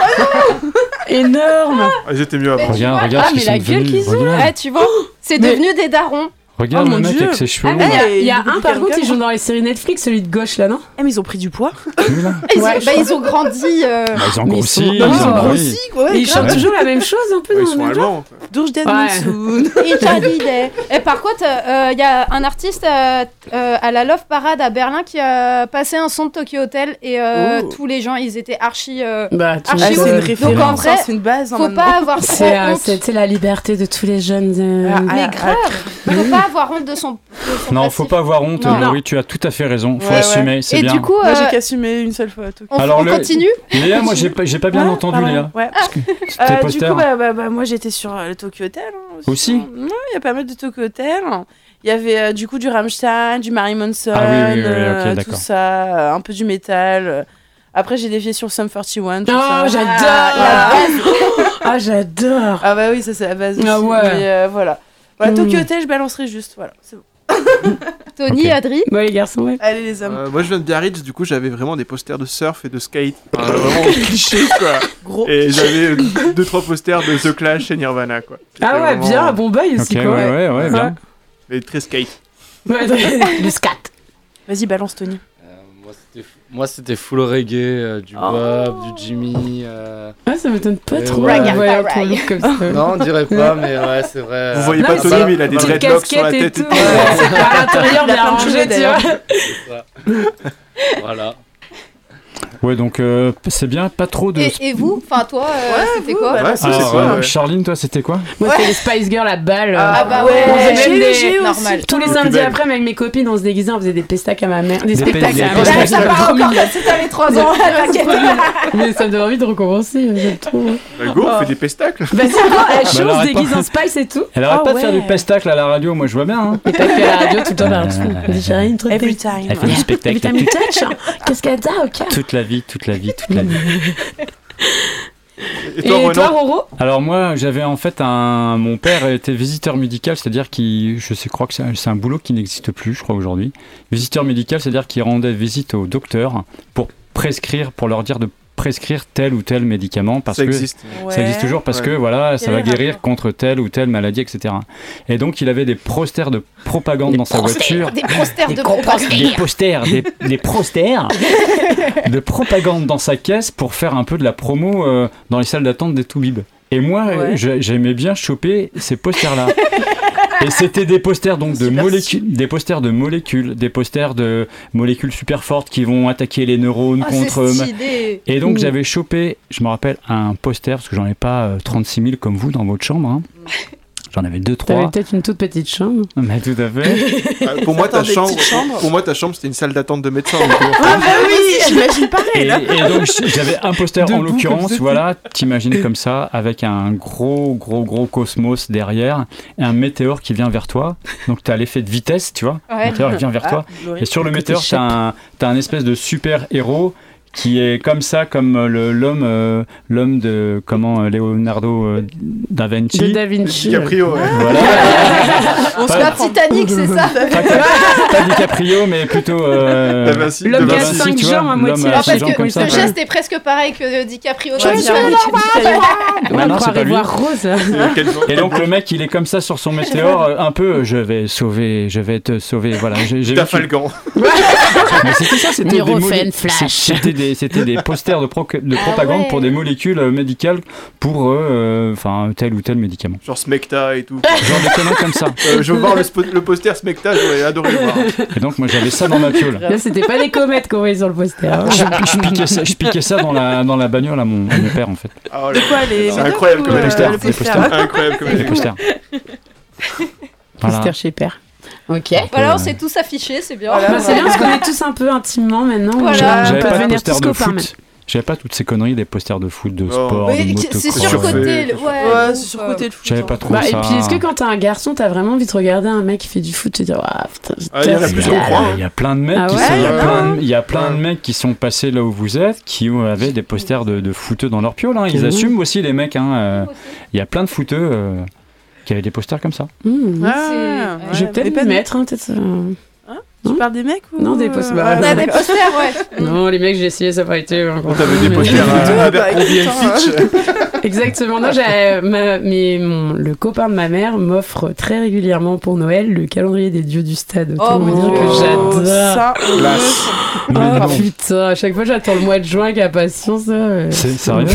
Énorme. Ah, ils étaient mieux avant. Regarde, regarde Ah, mais la gueule qu'ils ont. Ouais, tu vois, c'est Mais- devenu des darons. Regarde Oh, le mon mec Dieu. avec ses cheveux Ah, il y a- y a un par contre, quelqu'un. il joue dans les séries Netflix, celui de gauche là, non Eh, mais ils ont pris du poids. Ils, ont, bah, ils ont grandi. euh, Bah, ils ont ils grossi. sont- ils Non, ont ils ont grossi. quoi. Et ils chantent toujours la même chose un peu Ouais, dans ils le sont allemands. Ouais. Et par contre, il y a un artiste euh, euh, à la Love Parade à Berlin qui a passé un son de Tokyo Hotel et euh, Oh. tous les gens, ils étaient archi. euh, Bah, Ah, Ah, chez c'est une référence, Donc, en vrai, c'est une base. hein, faut pas avoir trop C'est euh, la liberté de tous les jeunes. euh, Ah, Mais ah, grave, faut pas avoir honte de son. de son Non, passif. faut pas avoir honte, Non. Laurie, tu as tout à fait raison. Faut Ouais, ouais. assumer, c'est Et bien. du coup, Moi, euh, j'ai qu'assumé une seule fois. on, Alors, on le- continue. Léa, moi j'ai pas, j'ai pas bien Ouais, entendu pardon. Léa. Ouais. Tes Euh, du coup, bah, bah, bah, moi j'étais sur euh, le Tokyo Hotel. hein, Aussi Ouais, Il y a pas mal de Tokyo Hotel. Il y avait euh, du coup du Rammstein, du Mary Manson, Ah oui, oui, oui, oui, euh, tout ça, euh, un peu du métal. euh. Après, j'ai dévié sur Sum 41. tout Oh, ça. j'adore Ah, Ah, j'adore Ah bah oui, ça c'est la base. Ah aussi. ouais. Mais, euh, voilà. Voilà, Mm. Tokyo Hotel, je balancerai juste. Voilà, c'est bon. Tony, Ok. Adri. Bah, les garçons, ouais. Allez les hommes. Euh, moi je viens de Biarritz, du coup j'avais vraiment des posters de surf et de skate. Enfin, vraiment cliché quoi. Gros. Et j'avais 2-3 posters de The Clash et Nirvana quoi. C'était Ah ouais, vraiment- bien, bon bail aussi, Ok, quoi. ouais, ouais, ouais, bien. Mais très skate. Ouais, le scat. Vas-y, balance Tony. Euh, moi, c'était f- Moi, c'était full reggae, euh, du Oh. Bob, du Jimmy. euh, Ah, ça m'étonne pas Et trop. ouais. Ouais, pour le look comme ça. Non, on dirait pas, mais ouais, c'est vrai. Vous voyez Non, pas Tony, mais il a des dreadlocks sur la et tête et tout. tout. ouais, C'est pas à l'intérieur Il a bien rangé, tu vois. Voilà. Ouais, donc euh, c'est bien, pas trop de. Et, et vous Enfin, toi, euh, Ouais, c'était quoi bah, Ouais, c'est Alors, euh, ouais. Charline, toi, c'était quoi Moi, c'était les Spice Girls à balle. Ah bah ouais, ouais, on faisait j'ai même des- normal. Tous les samedis après, avec mes copines, on se déguisait, on faisait des pestacles à ma mère. Des Des spectacles pe- à des ma mère. ça part encore si t'avais 3 ans. Mais ça me donne envie de recommencer, j'aime trop. Bah, go, on fait des pestacles. Vas-y, elle Bah, elle on se arrête déguise pas. en Spice et tout. Elle arrête Ah pas de faire du pestacle à la radio, moi je vois bien. Hein. Et pas que à la radio tout le temps. Euh, Elle dit, j'ai rien, trop de Every peste. time. Elle fait du spectacle hein. Qu'est-ce qu'elle a, ok toute la vie, toute la vie, toute la vie. Et toi, Et Renan toi, Roro? Alors moi, j'avais en fait un... Mon père était visiteur médical, c'est-à-dire qu'il... Je sais, crois que c'est un- c'est un boulot qui n'existe plus, je crois, aujourd'hui. Visiteur médical, c'est-à-dire qu'il rendait visite aux docteurs pour prescrire, pour leur dire de prescrire tel ou tel médicament parce Ça que existe. ça existe toujours parce Ouais. que voilà, ça va guérir rapport contre telle ou telle maladie, etc. Et donc il avait des posters de propagande dans sa voiture. Des posters de propagande. Des posters, des, des posters de propagande dans sa caisse pour faire un peu de la promo euh, dans les salles d'attente des Toubib. Et moi, Ouais. euh, j'aimais bien choper ces posters-là. Et c'était des posters donc de molécules, des posters de molécules, des posters de molécules super fortes qui vont attaquer les neurones Ah, contre. stylé. Et donc j'avais chopé, je me rappelle, un poster, parce que j'en ai pas euh, 36 000 comme vous dans votre chambre. hein. J'en avais deux, T'avais trois. peut-être une toute petite chambre. Mais tout à fait. Ah, Pour moi, ta chambre, pour moi, ta chambre, c'était une salle d'attente de médecin. coup. Ah bah oui, j'imagine Et, pareil là. et donc j'avais un poster en l'occurrence, voilà, t'imagines comme ça, avec un gros, gros, gros cosmos derrière, et un météore qui vient vers toi. Donc t'as l'effet de vitesse, tu vois. Le météore vient vers toi. Ah, Laurie. Et sur le météore, t'as un, t'as un espèce de super héros qui est comme ça, comme euh, le- l'homme, euh, l'homme de comment euh, Leonardo euh, da Vinci. De Da Vinci. DiCaprio, ouais. Voilà. On se Pas- Titanic, c'est ça Pas DiCaprio, mais plutôt. Euh, Da Vinci. L'homme Da qui a Vinci, cinq jambes à l'homme moitié. parce jambes que comme ça. le geste est presque pareil que DiCaprio Titanic. On Bah non, c'est pas lui. voir Rose. Et donc le mec, il est comme ça sur son météore, un peu, je vais sauver, je vais te sauver. Voilà. Mais c'était ça, c'était des, flash. c'était des, c'était des posters de, pro- de propagande ouais. pour des molécules euh, médicales pour euh, enfin tel ou tel médicament. Genre Smecta et tout. Genre des conneries comme ça. Euh, je veux voir le, poster Smecta, j'aurais adoré le voir. Et donc moi j'avais ça dans ma piole. Là, c'était pas des comètes qu'on voyait sur le poster. hein. Je, je piquais ça, je piquais ça dans la dans la bagnole à mon, à mon père en fait. Ah, oh là De quoi les C'est incroyable comme les poster posters. Incroyable comme Les posters. Voilà. Poster chez père. Ok. Voilà, Euh, on s'est tous affichés, c'est bien. C'est bien parce qu'on est tous un peu intimement maintenant. Voilà. On J'avais peut pas de devenir posters tous de copains. foot. J'avais pas toutes ces conneries des posters de foot, de Oh. sport, Oui, de c'est surcoté. le- Ouais, Ouais, donc, c'est surcoté le foot. J'avais hein. pas trop Bah, et ça. puis, est-ce que quand t'es un garçon, t'as vraiment envie de regarder un mec qui fait du foot, tu te dis, ah putain, Ah, il y a y plein de mecs Ah qui ouais sont, il y a plein, de- il y a plein de Ouais. mecs qui sont passés là où vous êtes, qui avaient des posters de, de footeux dans leur piole. hein. Ils assument aussi les mecs. hein, euh, Il y a plein de footeux euh, qui avaient des posters comme ça. Mmh. Ouais, C'est- ouais, Je vais peut-être pas mettre, hein, peut-être. euh, Tu parles des mecs ou Non, des posters. Bah, Ouais, On a des posters, ouais. Non, les mecs, j'ai essayé, ça n'a pas été. hein, On t'avait des posters à bah, Abercrombie écoute, and Fitch. Exactement. Non, j'ai, ma- mais mon, le copain de ma mère m'offre très régulièrement pour Noël le calendrier des dieux du stade. Autant Oh vous mon dire que j'adore. Ça, Oh putain, à chaque fois j'attends le mois de juin avec impatience. ça, euh. C'est sérieux?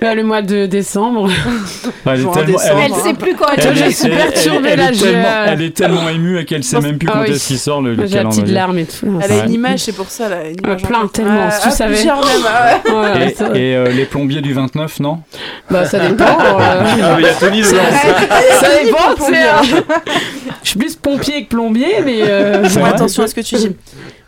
Là, le mois de décembre. Elle est Genre en tellement, décembre. Elle sait plus quand elle elle je suis elle- perturbée, elle, là, est je- tellement, elle est tellement émue et qu'elle sait même plus Ah quand oui. est-ce qu'il sort le, le J'ai la petite larme et tout. Elle a une image, c'est pour ça, là. Une Ah, image plein, en- tellement, Ah, si tu ah, savais. même, ah ouais. Et, euh, les plombiers du 29, non? Bah, ça dépend. euh. Ah, il y a Tony dedans. ça dépend, hein. Je suis plus pompier que plombier, mais. euh, Fais attention à ce que tu dis.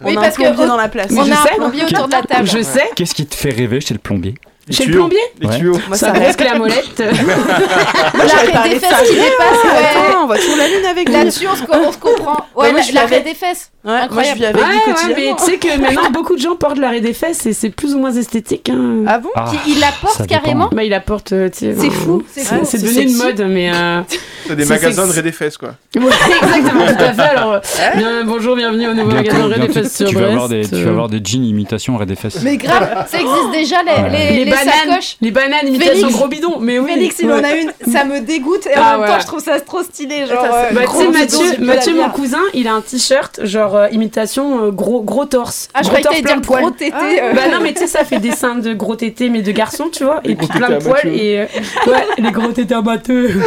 On Oui, parce que dans la place. On je a sais, un plombier autour de la table. Je sais. Qu'est-ce qui te fait rêver chez le plombier? Chez le plombier Les Ouais. tuyaux. Moi, Ça ça reste reste. la molette. La raie des fesses qui dépasse, ouais. On va sur la lune avec lui. Là-dessus, on se, on se comprend. Ouais, moi, la, je suis la avec- raie des fesses. Ouais, moi, je Incroyable. vis avec Ouais, ouais, mais quotidiennement. tu sais que maintenant beaucoup de gens portent l'arrêt des fesses et c'est plus ou moins esthétique. Hein. Ah bon Ah, Qui- il la porte ça dépend. carrément. Bah, il apporte. euh, tu sais, C'est euh, fou, c'est C'est fou. c'est C'est devenu une mode, mais. euh, T'as des C'est magasins de des fesses, quoi. Ouais, exactement, tout à fait. Alors, euh, bonjour, bienvenue au nouveau magasin des fesses sur tu, vas avoir des, Brest. tu vas avoir des jeans imitation des fesses. Mais grave, ça existe déjà les, Les, bananes, sacoches. les bananes imitation gros bidon. Mais oui. Félix, il Ouais. en a une, ça me dégoûte et Ah en même ouais. temps, je trouve ça trop stylé. Genre, euh, Bah, tu gros sais, bidon, Mathieu, mon cousin, il a un t-shirt genre euh, imitation euh, gros, gros torse. Ah, je gros croyais que torse t'allais plein dire de poils. gros tété. euh. Bah non, mais tu sais, ça fait des seins de gros tétés, mais de garçons, tu vois, et puis plein de poils, et ouais, les gros tétés amateurs.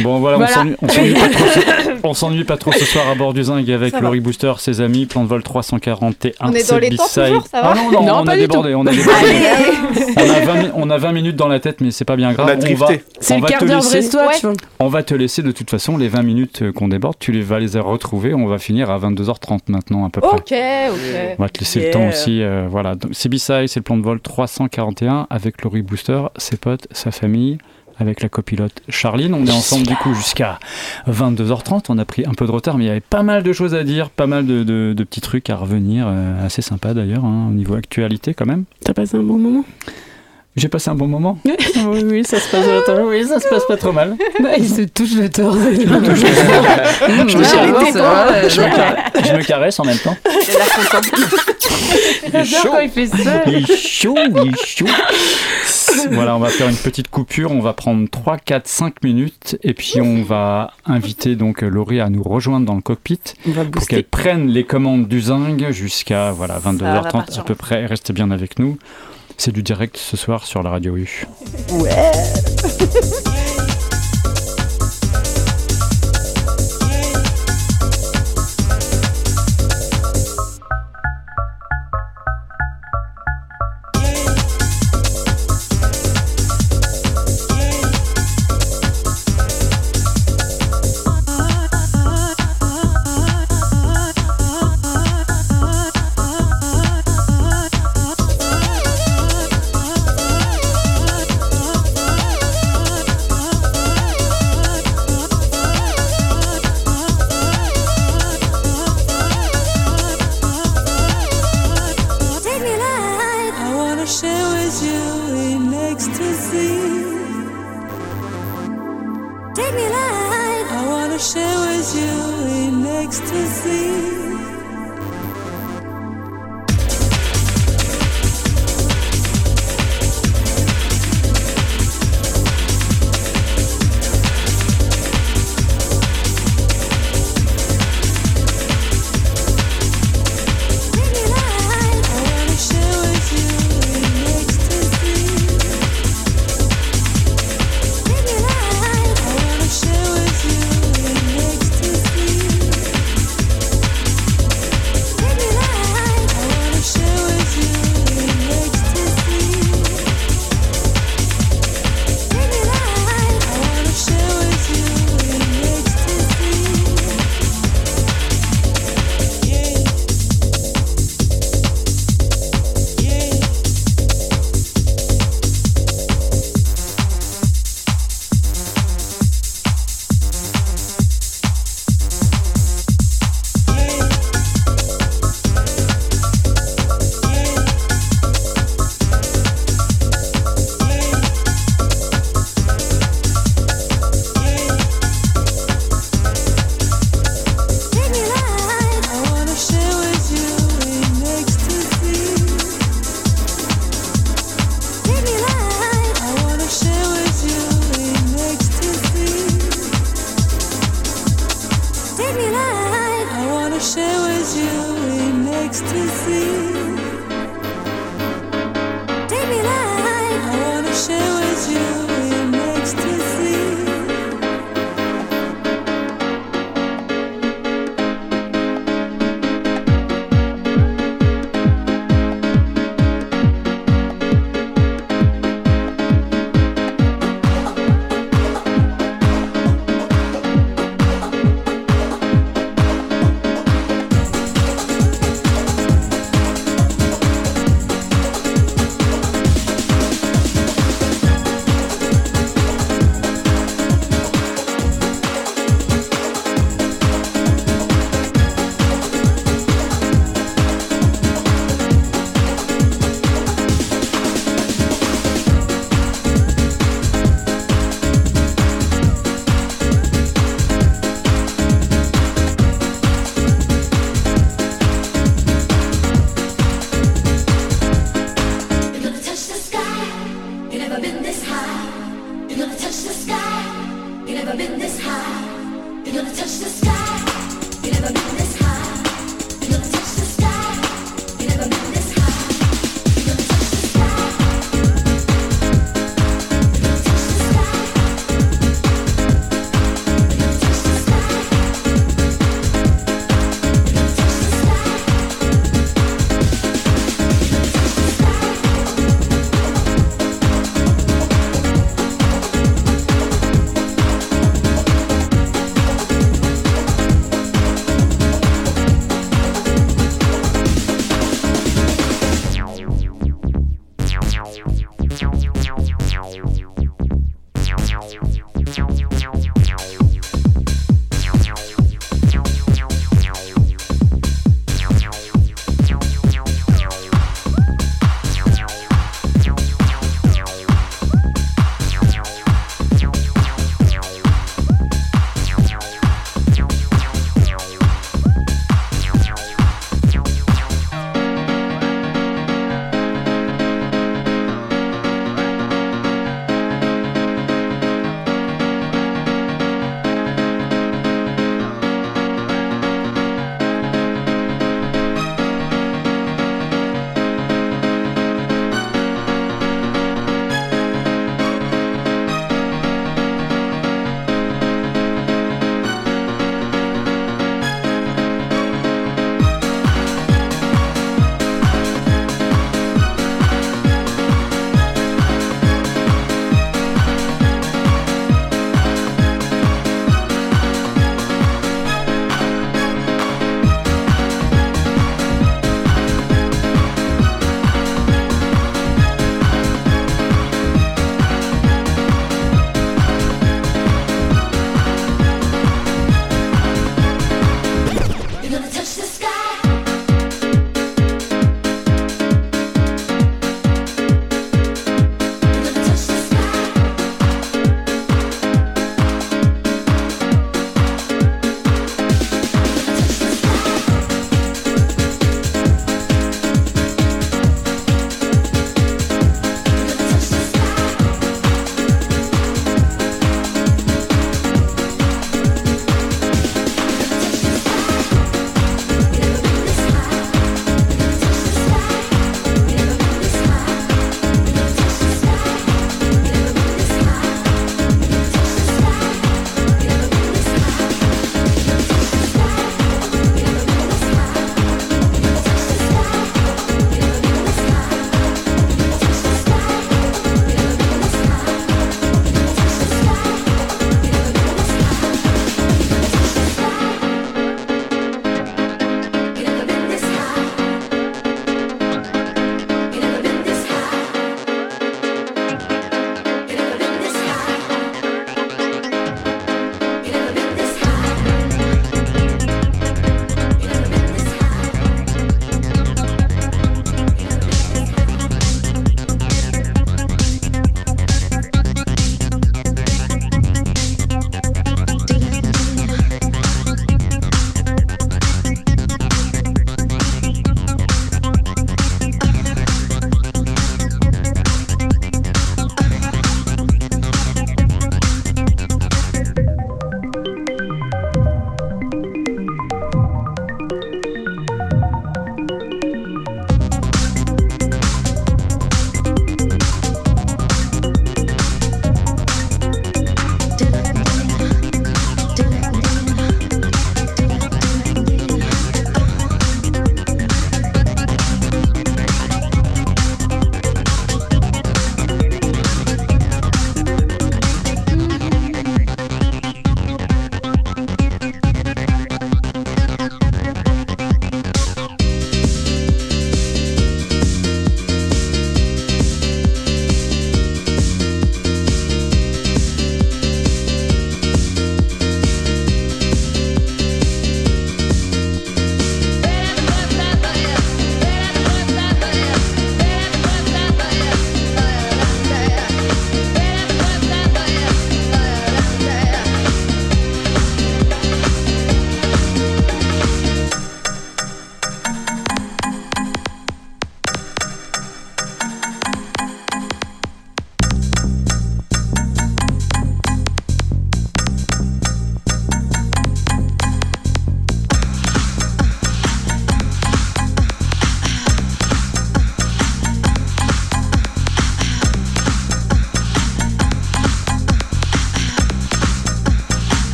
Bon voilà, Voilà. on s'ennuie- on s'ennuie pas, trop ce- on s'ennuie pas trop ce soir à bord du zinc avec. Laurie Booster, ses amis, plan de vol 341. On est dans les temps B-side. toujours, ça va Ah non, non, Non, on a débordé, on a débordé. On, a 20, mi- on a 20 minutes dans la tête, mais c'est pas bien grave. On a va. C'est on le va quart te d'heure brestois, Ouais. On va te laisser de toute façon les 20 minutes euh, qu'on déborde, tu les vas les retrouver. On va finir à 22h30 maintenant à peu près. Ok, ok. On va te laisser le temps aussi. euh, voilà. Donc, C'est B-Side, c'est le plan de vol 341 avec Laurie Booster, ses potes, sa famille, avec la copilote Charline. On est ensemble du coup jusqu'à 22h30. On a pris un peu de retard, mais il y avait pas mal de choses à dire, pas mal de, de- petits trucs à revenir. euh, assez sympa d'ailleurs, hein, au niveau actualité quand même. T'as passé un bon moment? J'ai passé un bon moment. oui, oui, ça se passe, oui, ça se passe pas trop mal. Bah, il se touche le torse. Je vrai, je me caresse- je me caresse en même temps. Il est J'adore chaud. quand il fait ça. Il est chaud, il est chaud. Voilà, on va faire une petite coupure. On va prendre 3, 4, 5 minutes. Et puis, on va inviter donc Laurie à nous rejoindre dans le cockpit pour qu'elle prenne les commandes du Zing jusqu'à voilà, va 22h30 partir. à peu près. Restez bien avec nous. C'est du direct ce soir sur la radio U. Thank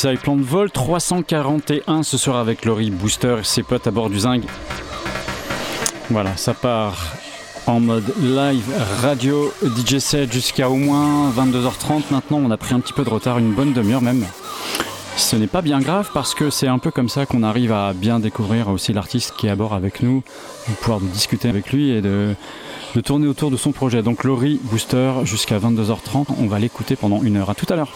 B-side plan de vol 341 ce soir avec Laurie Booster et ses potes à bord du Zing. Voilà, ça part en mode live radio DJ set jusqu'à au moins 22h30 maintenant. On a pris un petit peu de retard, une bonne demi-heure même. Ce n'est pas bien grave parce que c'est un peu comme ça qu'on arrive à bien découvrir aussi l'artiste qui est à bord avec nous, de pouvoir discuter avec lui et de, de tourner autour de son projet. Donc Laurie Booster jusqu'à 22h30, on va l'écouter pendant une heure. À tout à l'heure.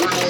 Bye.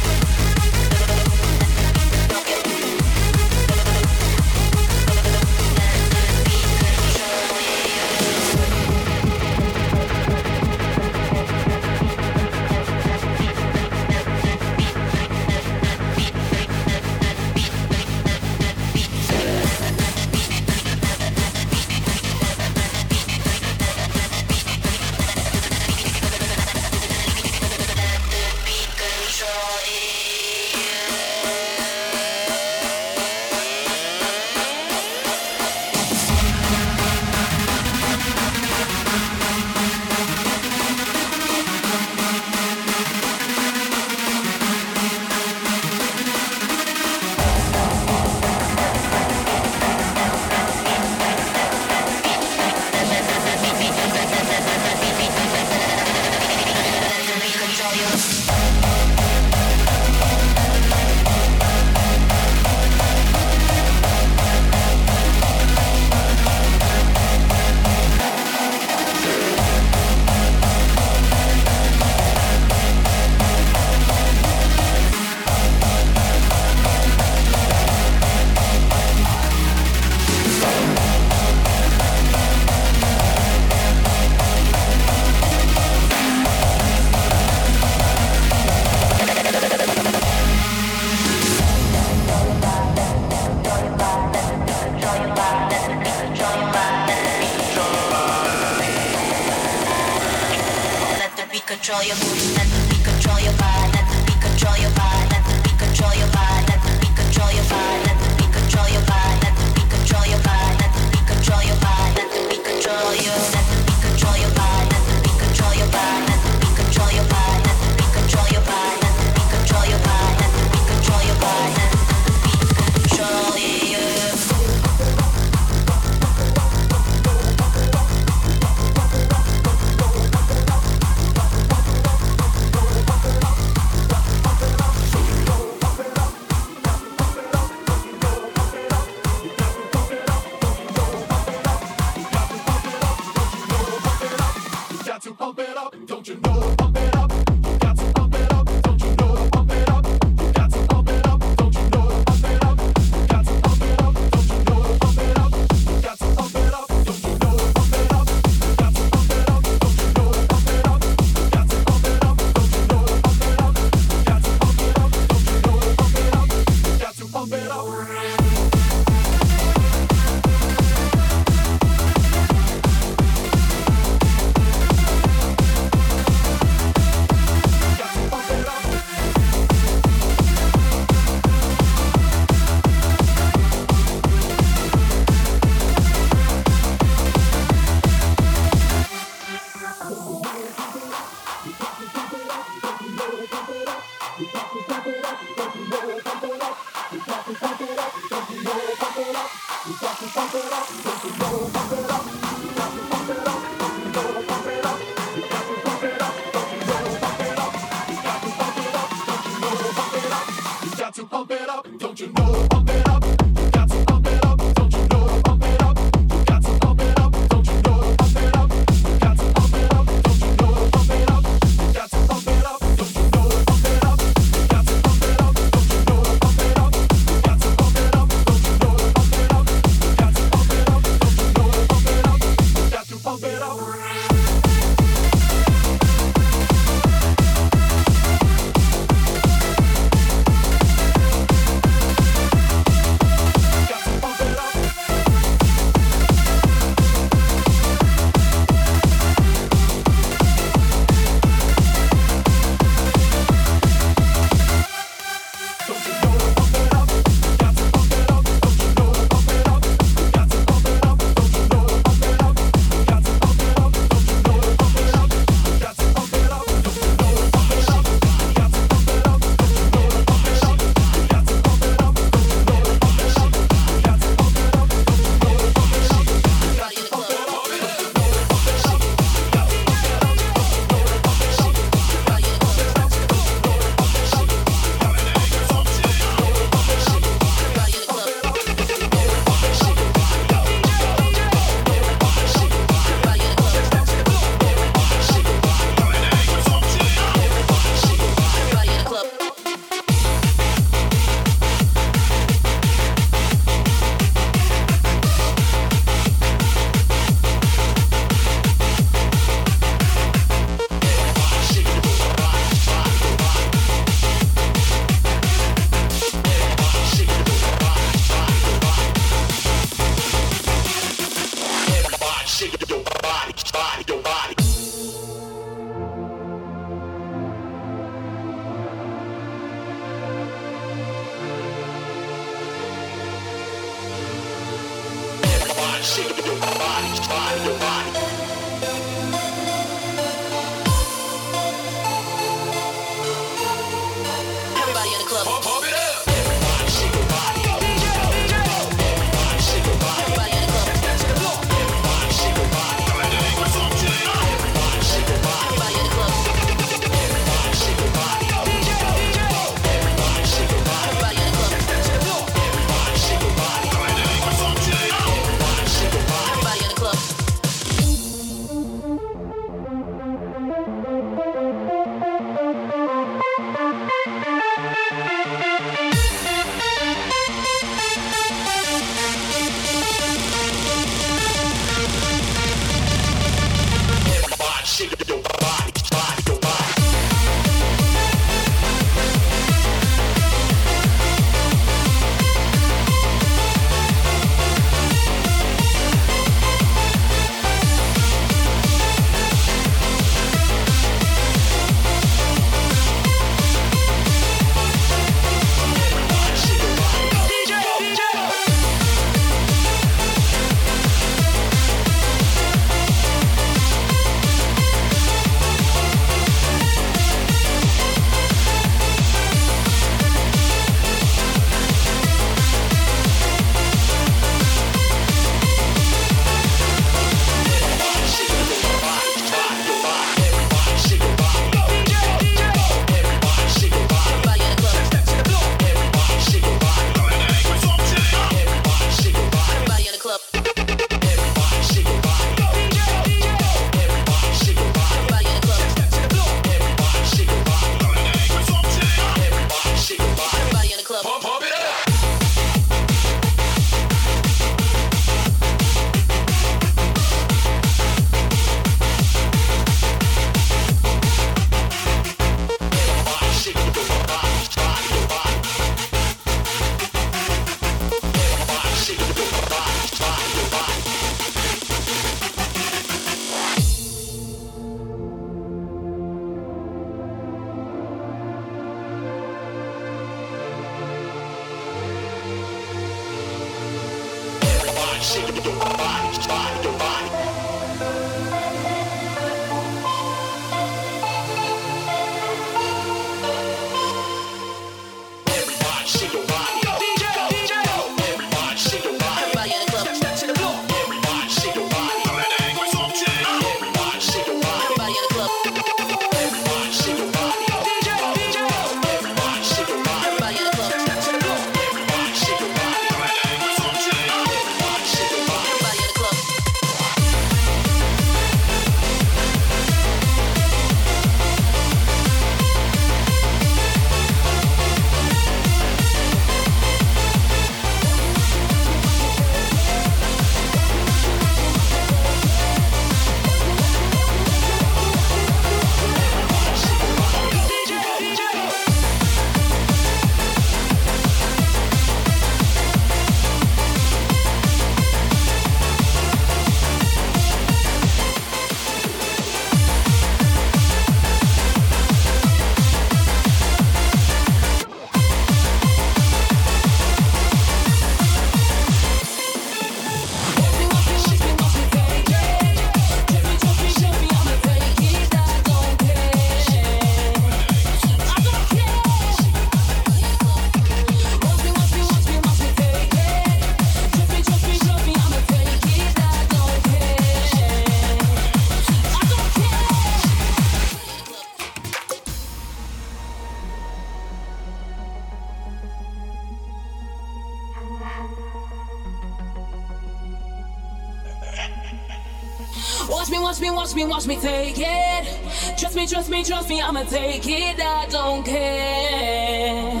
Watch me, take it. Trust me, trust me, trust me, I'ma take it. I don't care.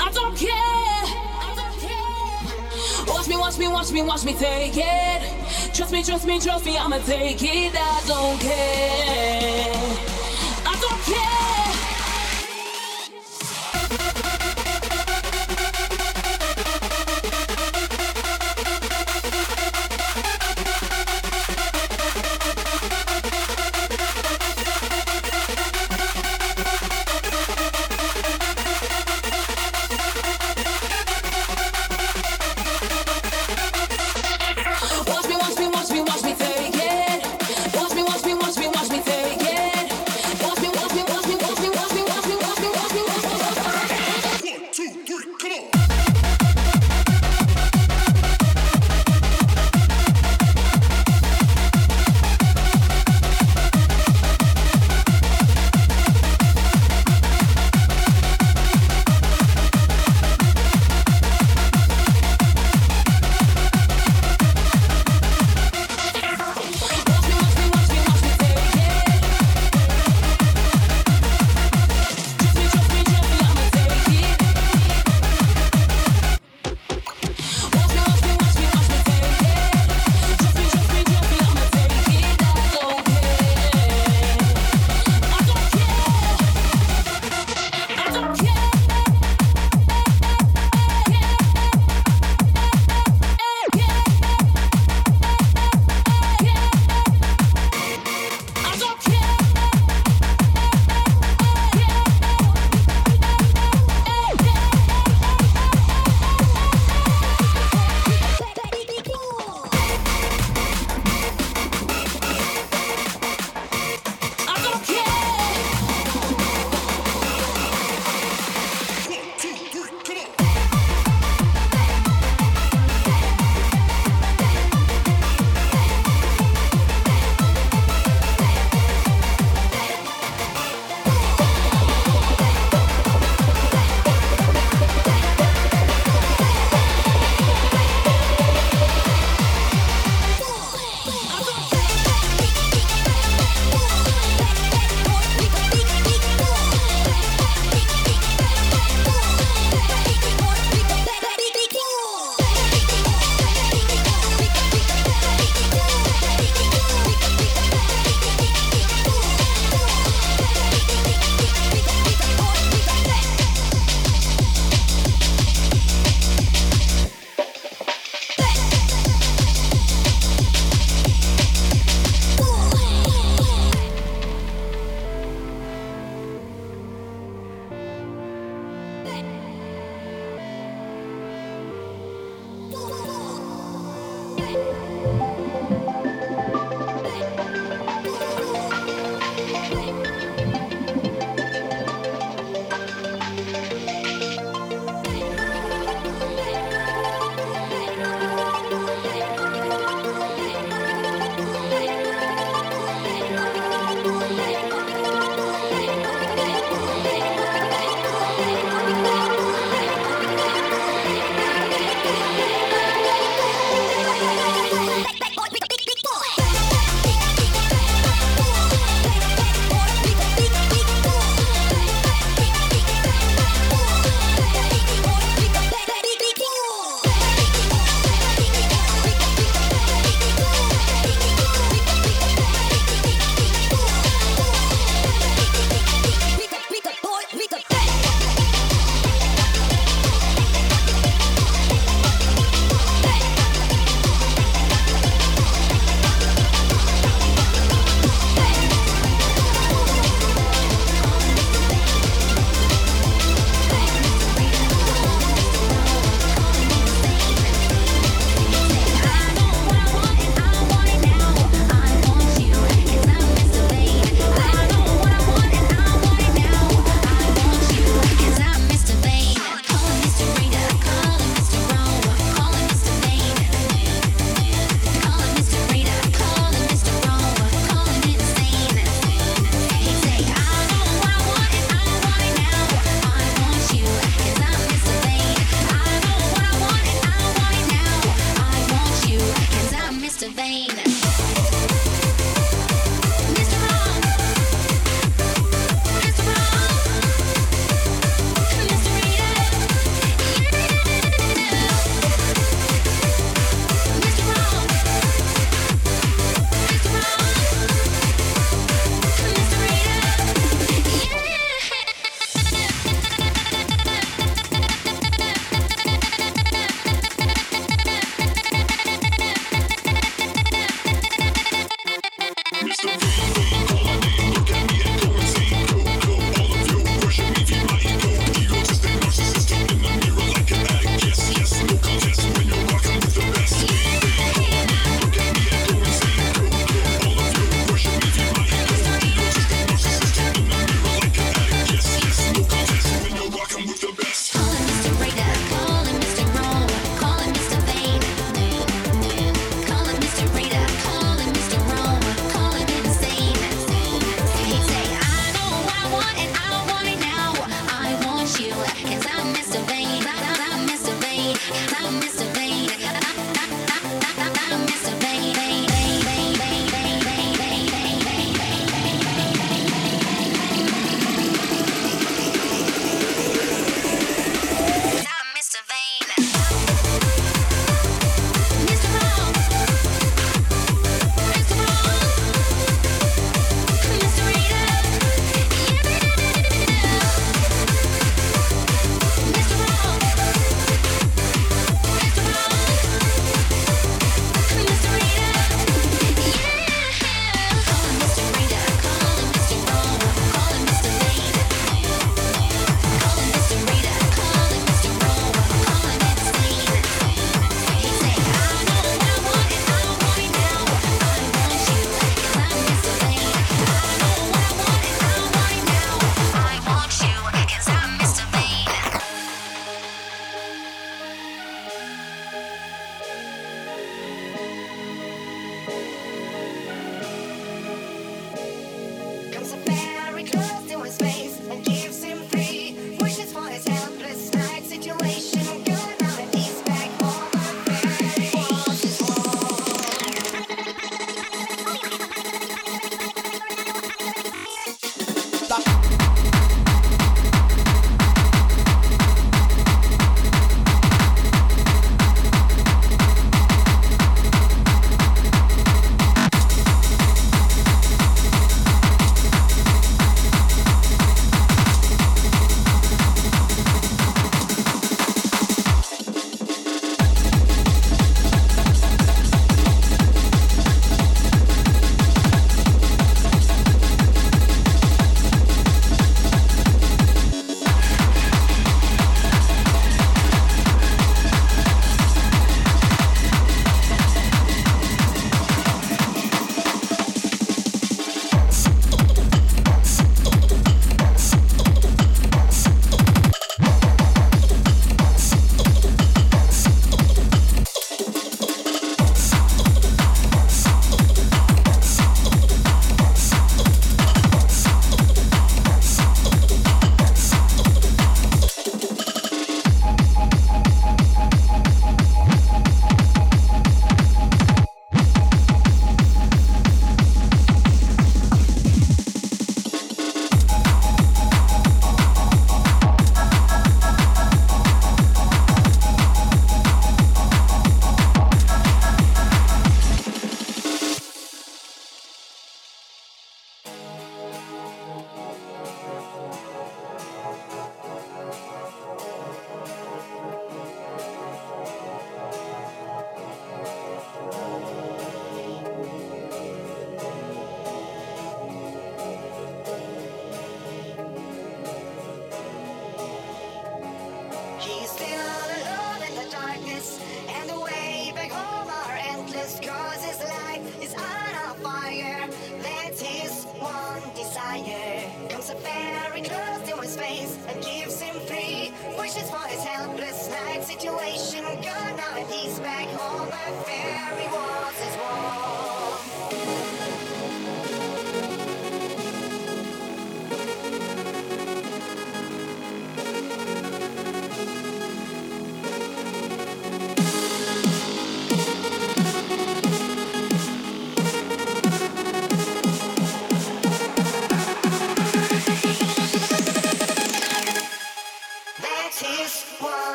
I don't care. I don't care. Watch me, watch me, watch me, watch me take it. Trust me, trust me, trust me, I'ma take it. I don't care.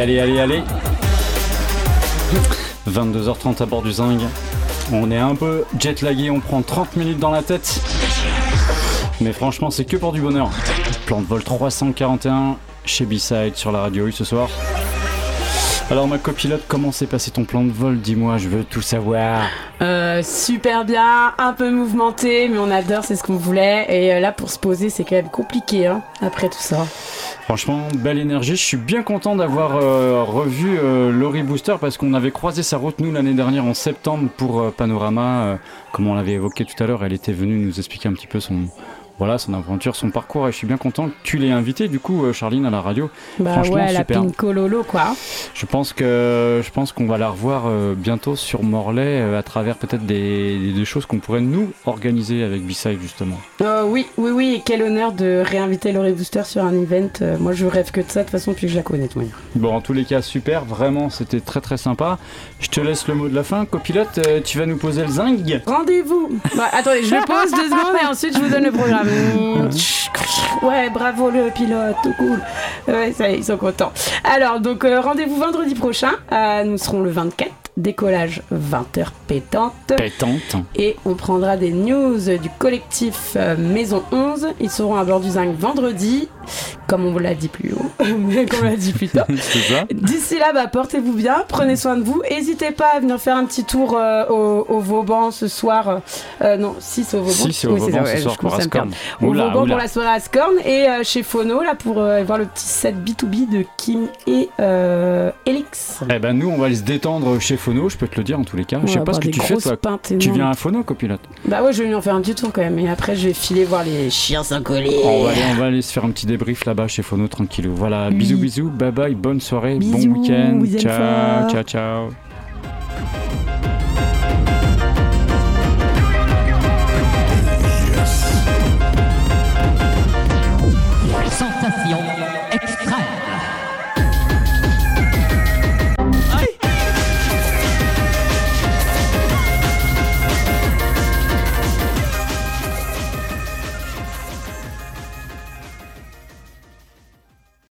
Allez, allez, allez, allez. 22h30 à bord du Zing. On est un peu jet lagué, on prend 30 minutes dans la tête. Mais franchement, c'est que pour du bonheur. Plan de vol 341 chez B-Side sur la radio U ce soir. Alors ma copilote, comment s'est passé ton plan de vol? Dis-moi, je veux tout savoir. Euh, super bien, un peu mouvementé, mais on adore, c'est ce qu'on voulait. Et euh, là, pour se poser, c'est quand même compliqué, hein, après tout ça. Franchement, belle énergie. Je suis bien content d'avoir euh, revu euh, Laurie Booster parce qu'on avait croisé sa route nous l'année dernière en septembre pour euh, Panorama. Euh, comme on l'avait évoqué tout à l'heure, elle était venue nous expliquer un petit peu son voilà son aventure, son parcours. Et je suis bien content que tu l'aies invitée du coup, euh, Charline, à la radio. Bah Franchement, ouais, la super. pinko lolo, quoi. Je pense que je pense qu'on va la revoir euh, bientôt sur Morlaix euh, à travers peut-être des, des choses qu'on pourrait nous organiser avec B-Side justement. Euh, oui, oui, oui, et quel honneur de réinviter Laurie Booster sur un event. Moi, je rêve que de ça, de toute façon, depuis que je la connais, de manière. Bon, en tous les cas, super, vraiment, c'était très très sympa. Je te laisse le mot de la fin. Copilote, tu vas nous poser le zing Rendez-vous Bah, Attendez, je le pose deux secondes et ensuite je vous donne le programme. Ouais, bravo le pilote, tout cool. Ouais, ça y est, ils sont contents. Alors, donc euh, rendez-vous vendredi prochain. Euh, nous serons le 24, décollage 20h pétante. Pétante. Et on prendra des news du collectif euh, Maison 11. Ils seront à bord du Zinc vendredi, comme on vous l'a dit plus haut, mais comme on l'a dit plus tôt. D'ici là, bah, portez-vous bien, prenez soin de vous. N'hésitez pas à venir faire un petit tour euh, au, au Vauban ce soir. Euh, non, si c'est au Vauban. Si, c'est au Oui, Vauban ça, ce soir pour Ascorn. Au Oula, Vauban oula. pour la soirée Ascorn et euh, chez Phono là pour euh, voir le petit set B2B de Kim et euh, Elix. Eh ben nous, on va aller se détendre chez Phono, je peux te le dire en tous les cas. Je sais pas ce que tu fais toi. Tu viens à Phono, copilote? Bah ouais, je vais venir faire un petit tour quand même. Et après, je vais filer voir les chiens sans coller. on va, aller, on va aller se faire un petit débrief là-bas chez Phono tranquillou. Voilà, bisous bisous, bye bye, bonne soirée, bon week-end, ciao, ciao ciao.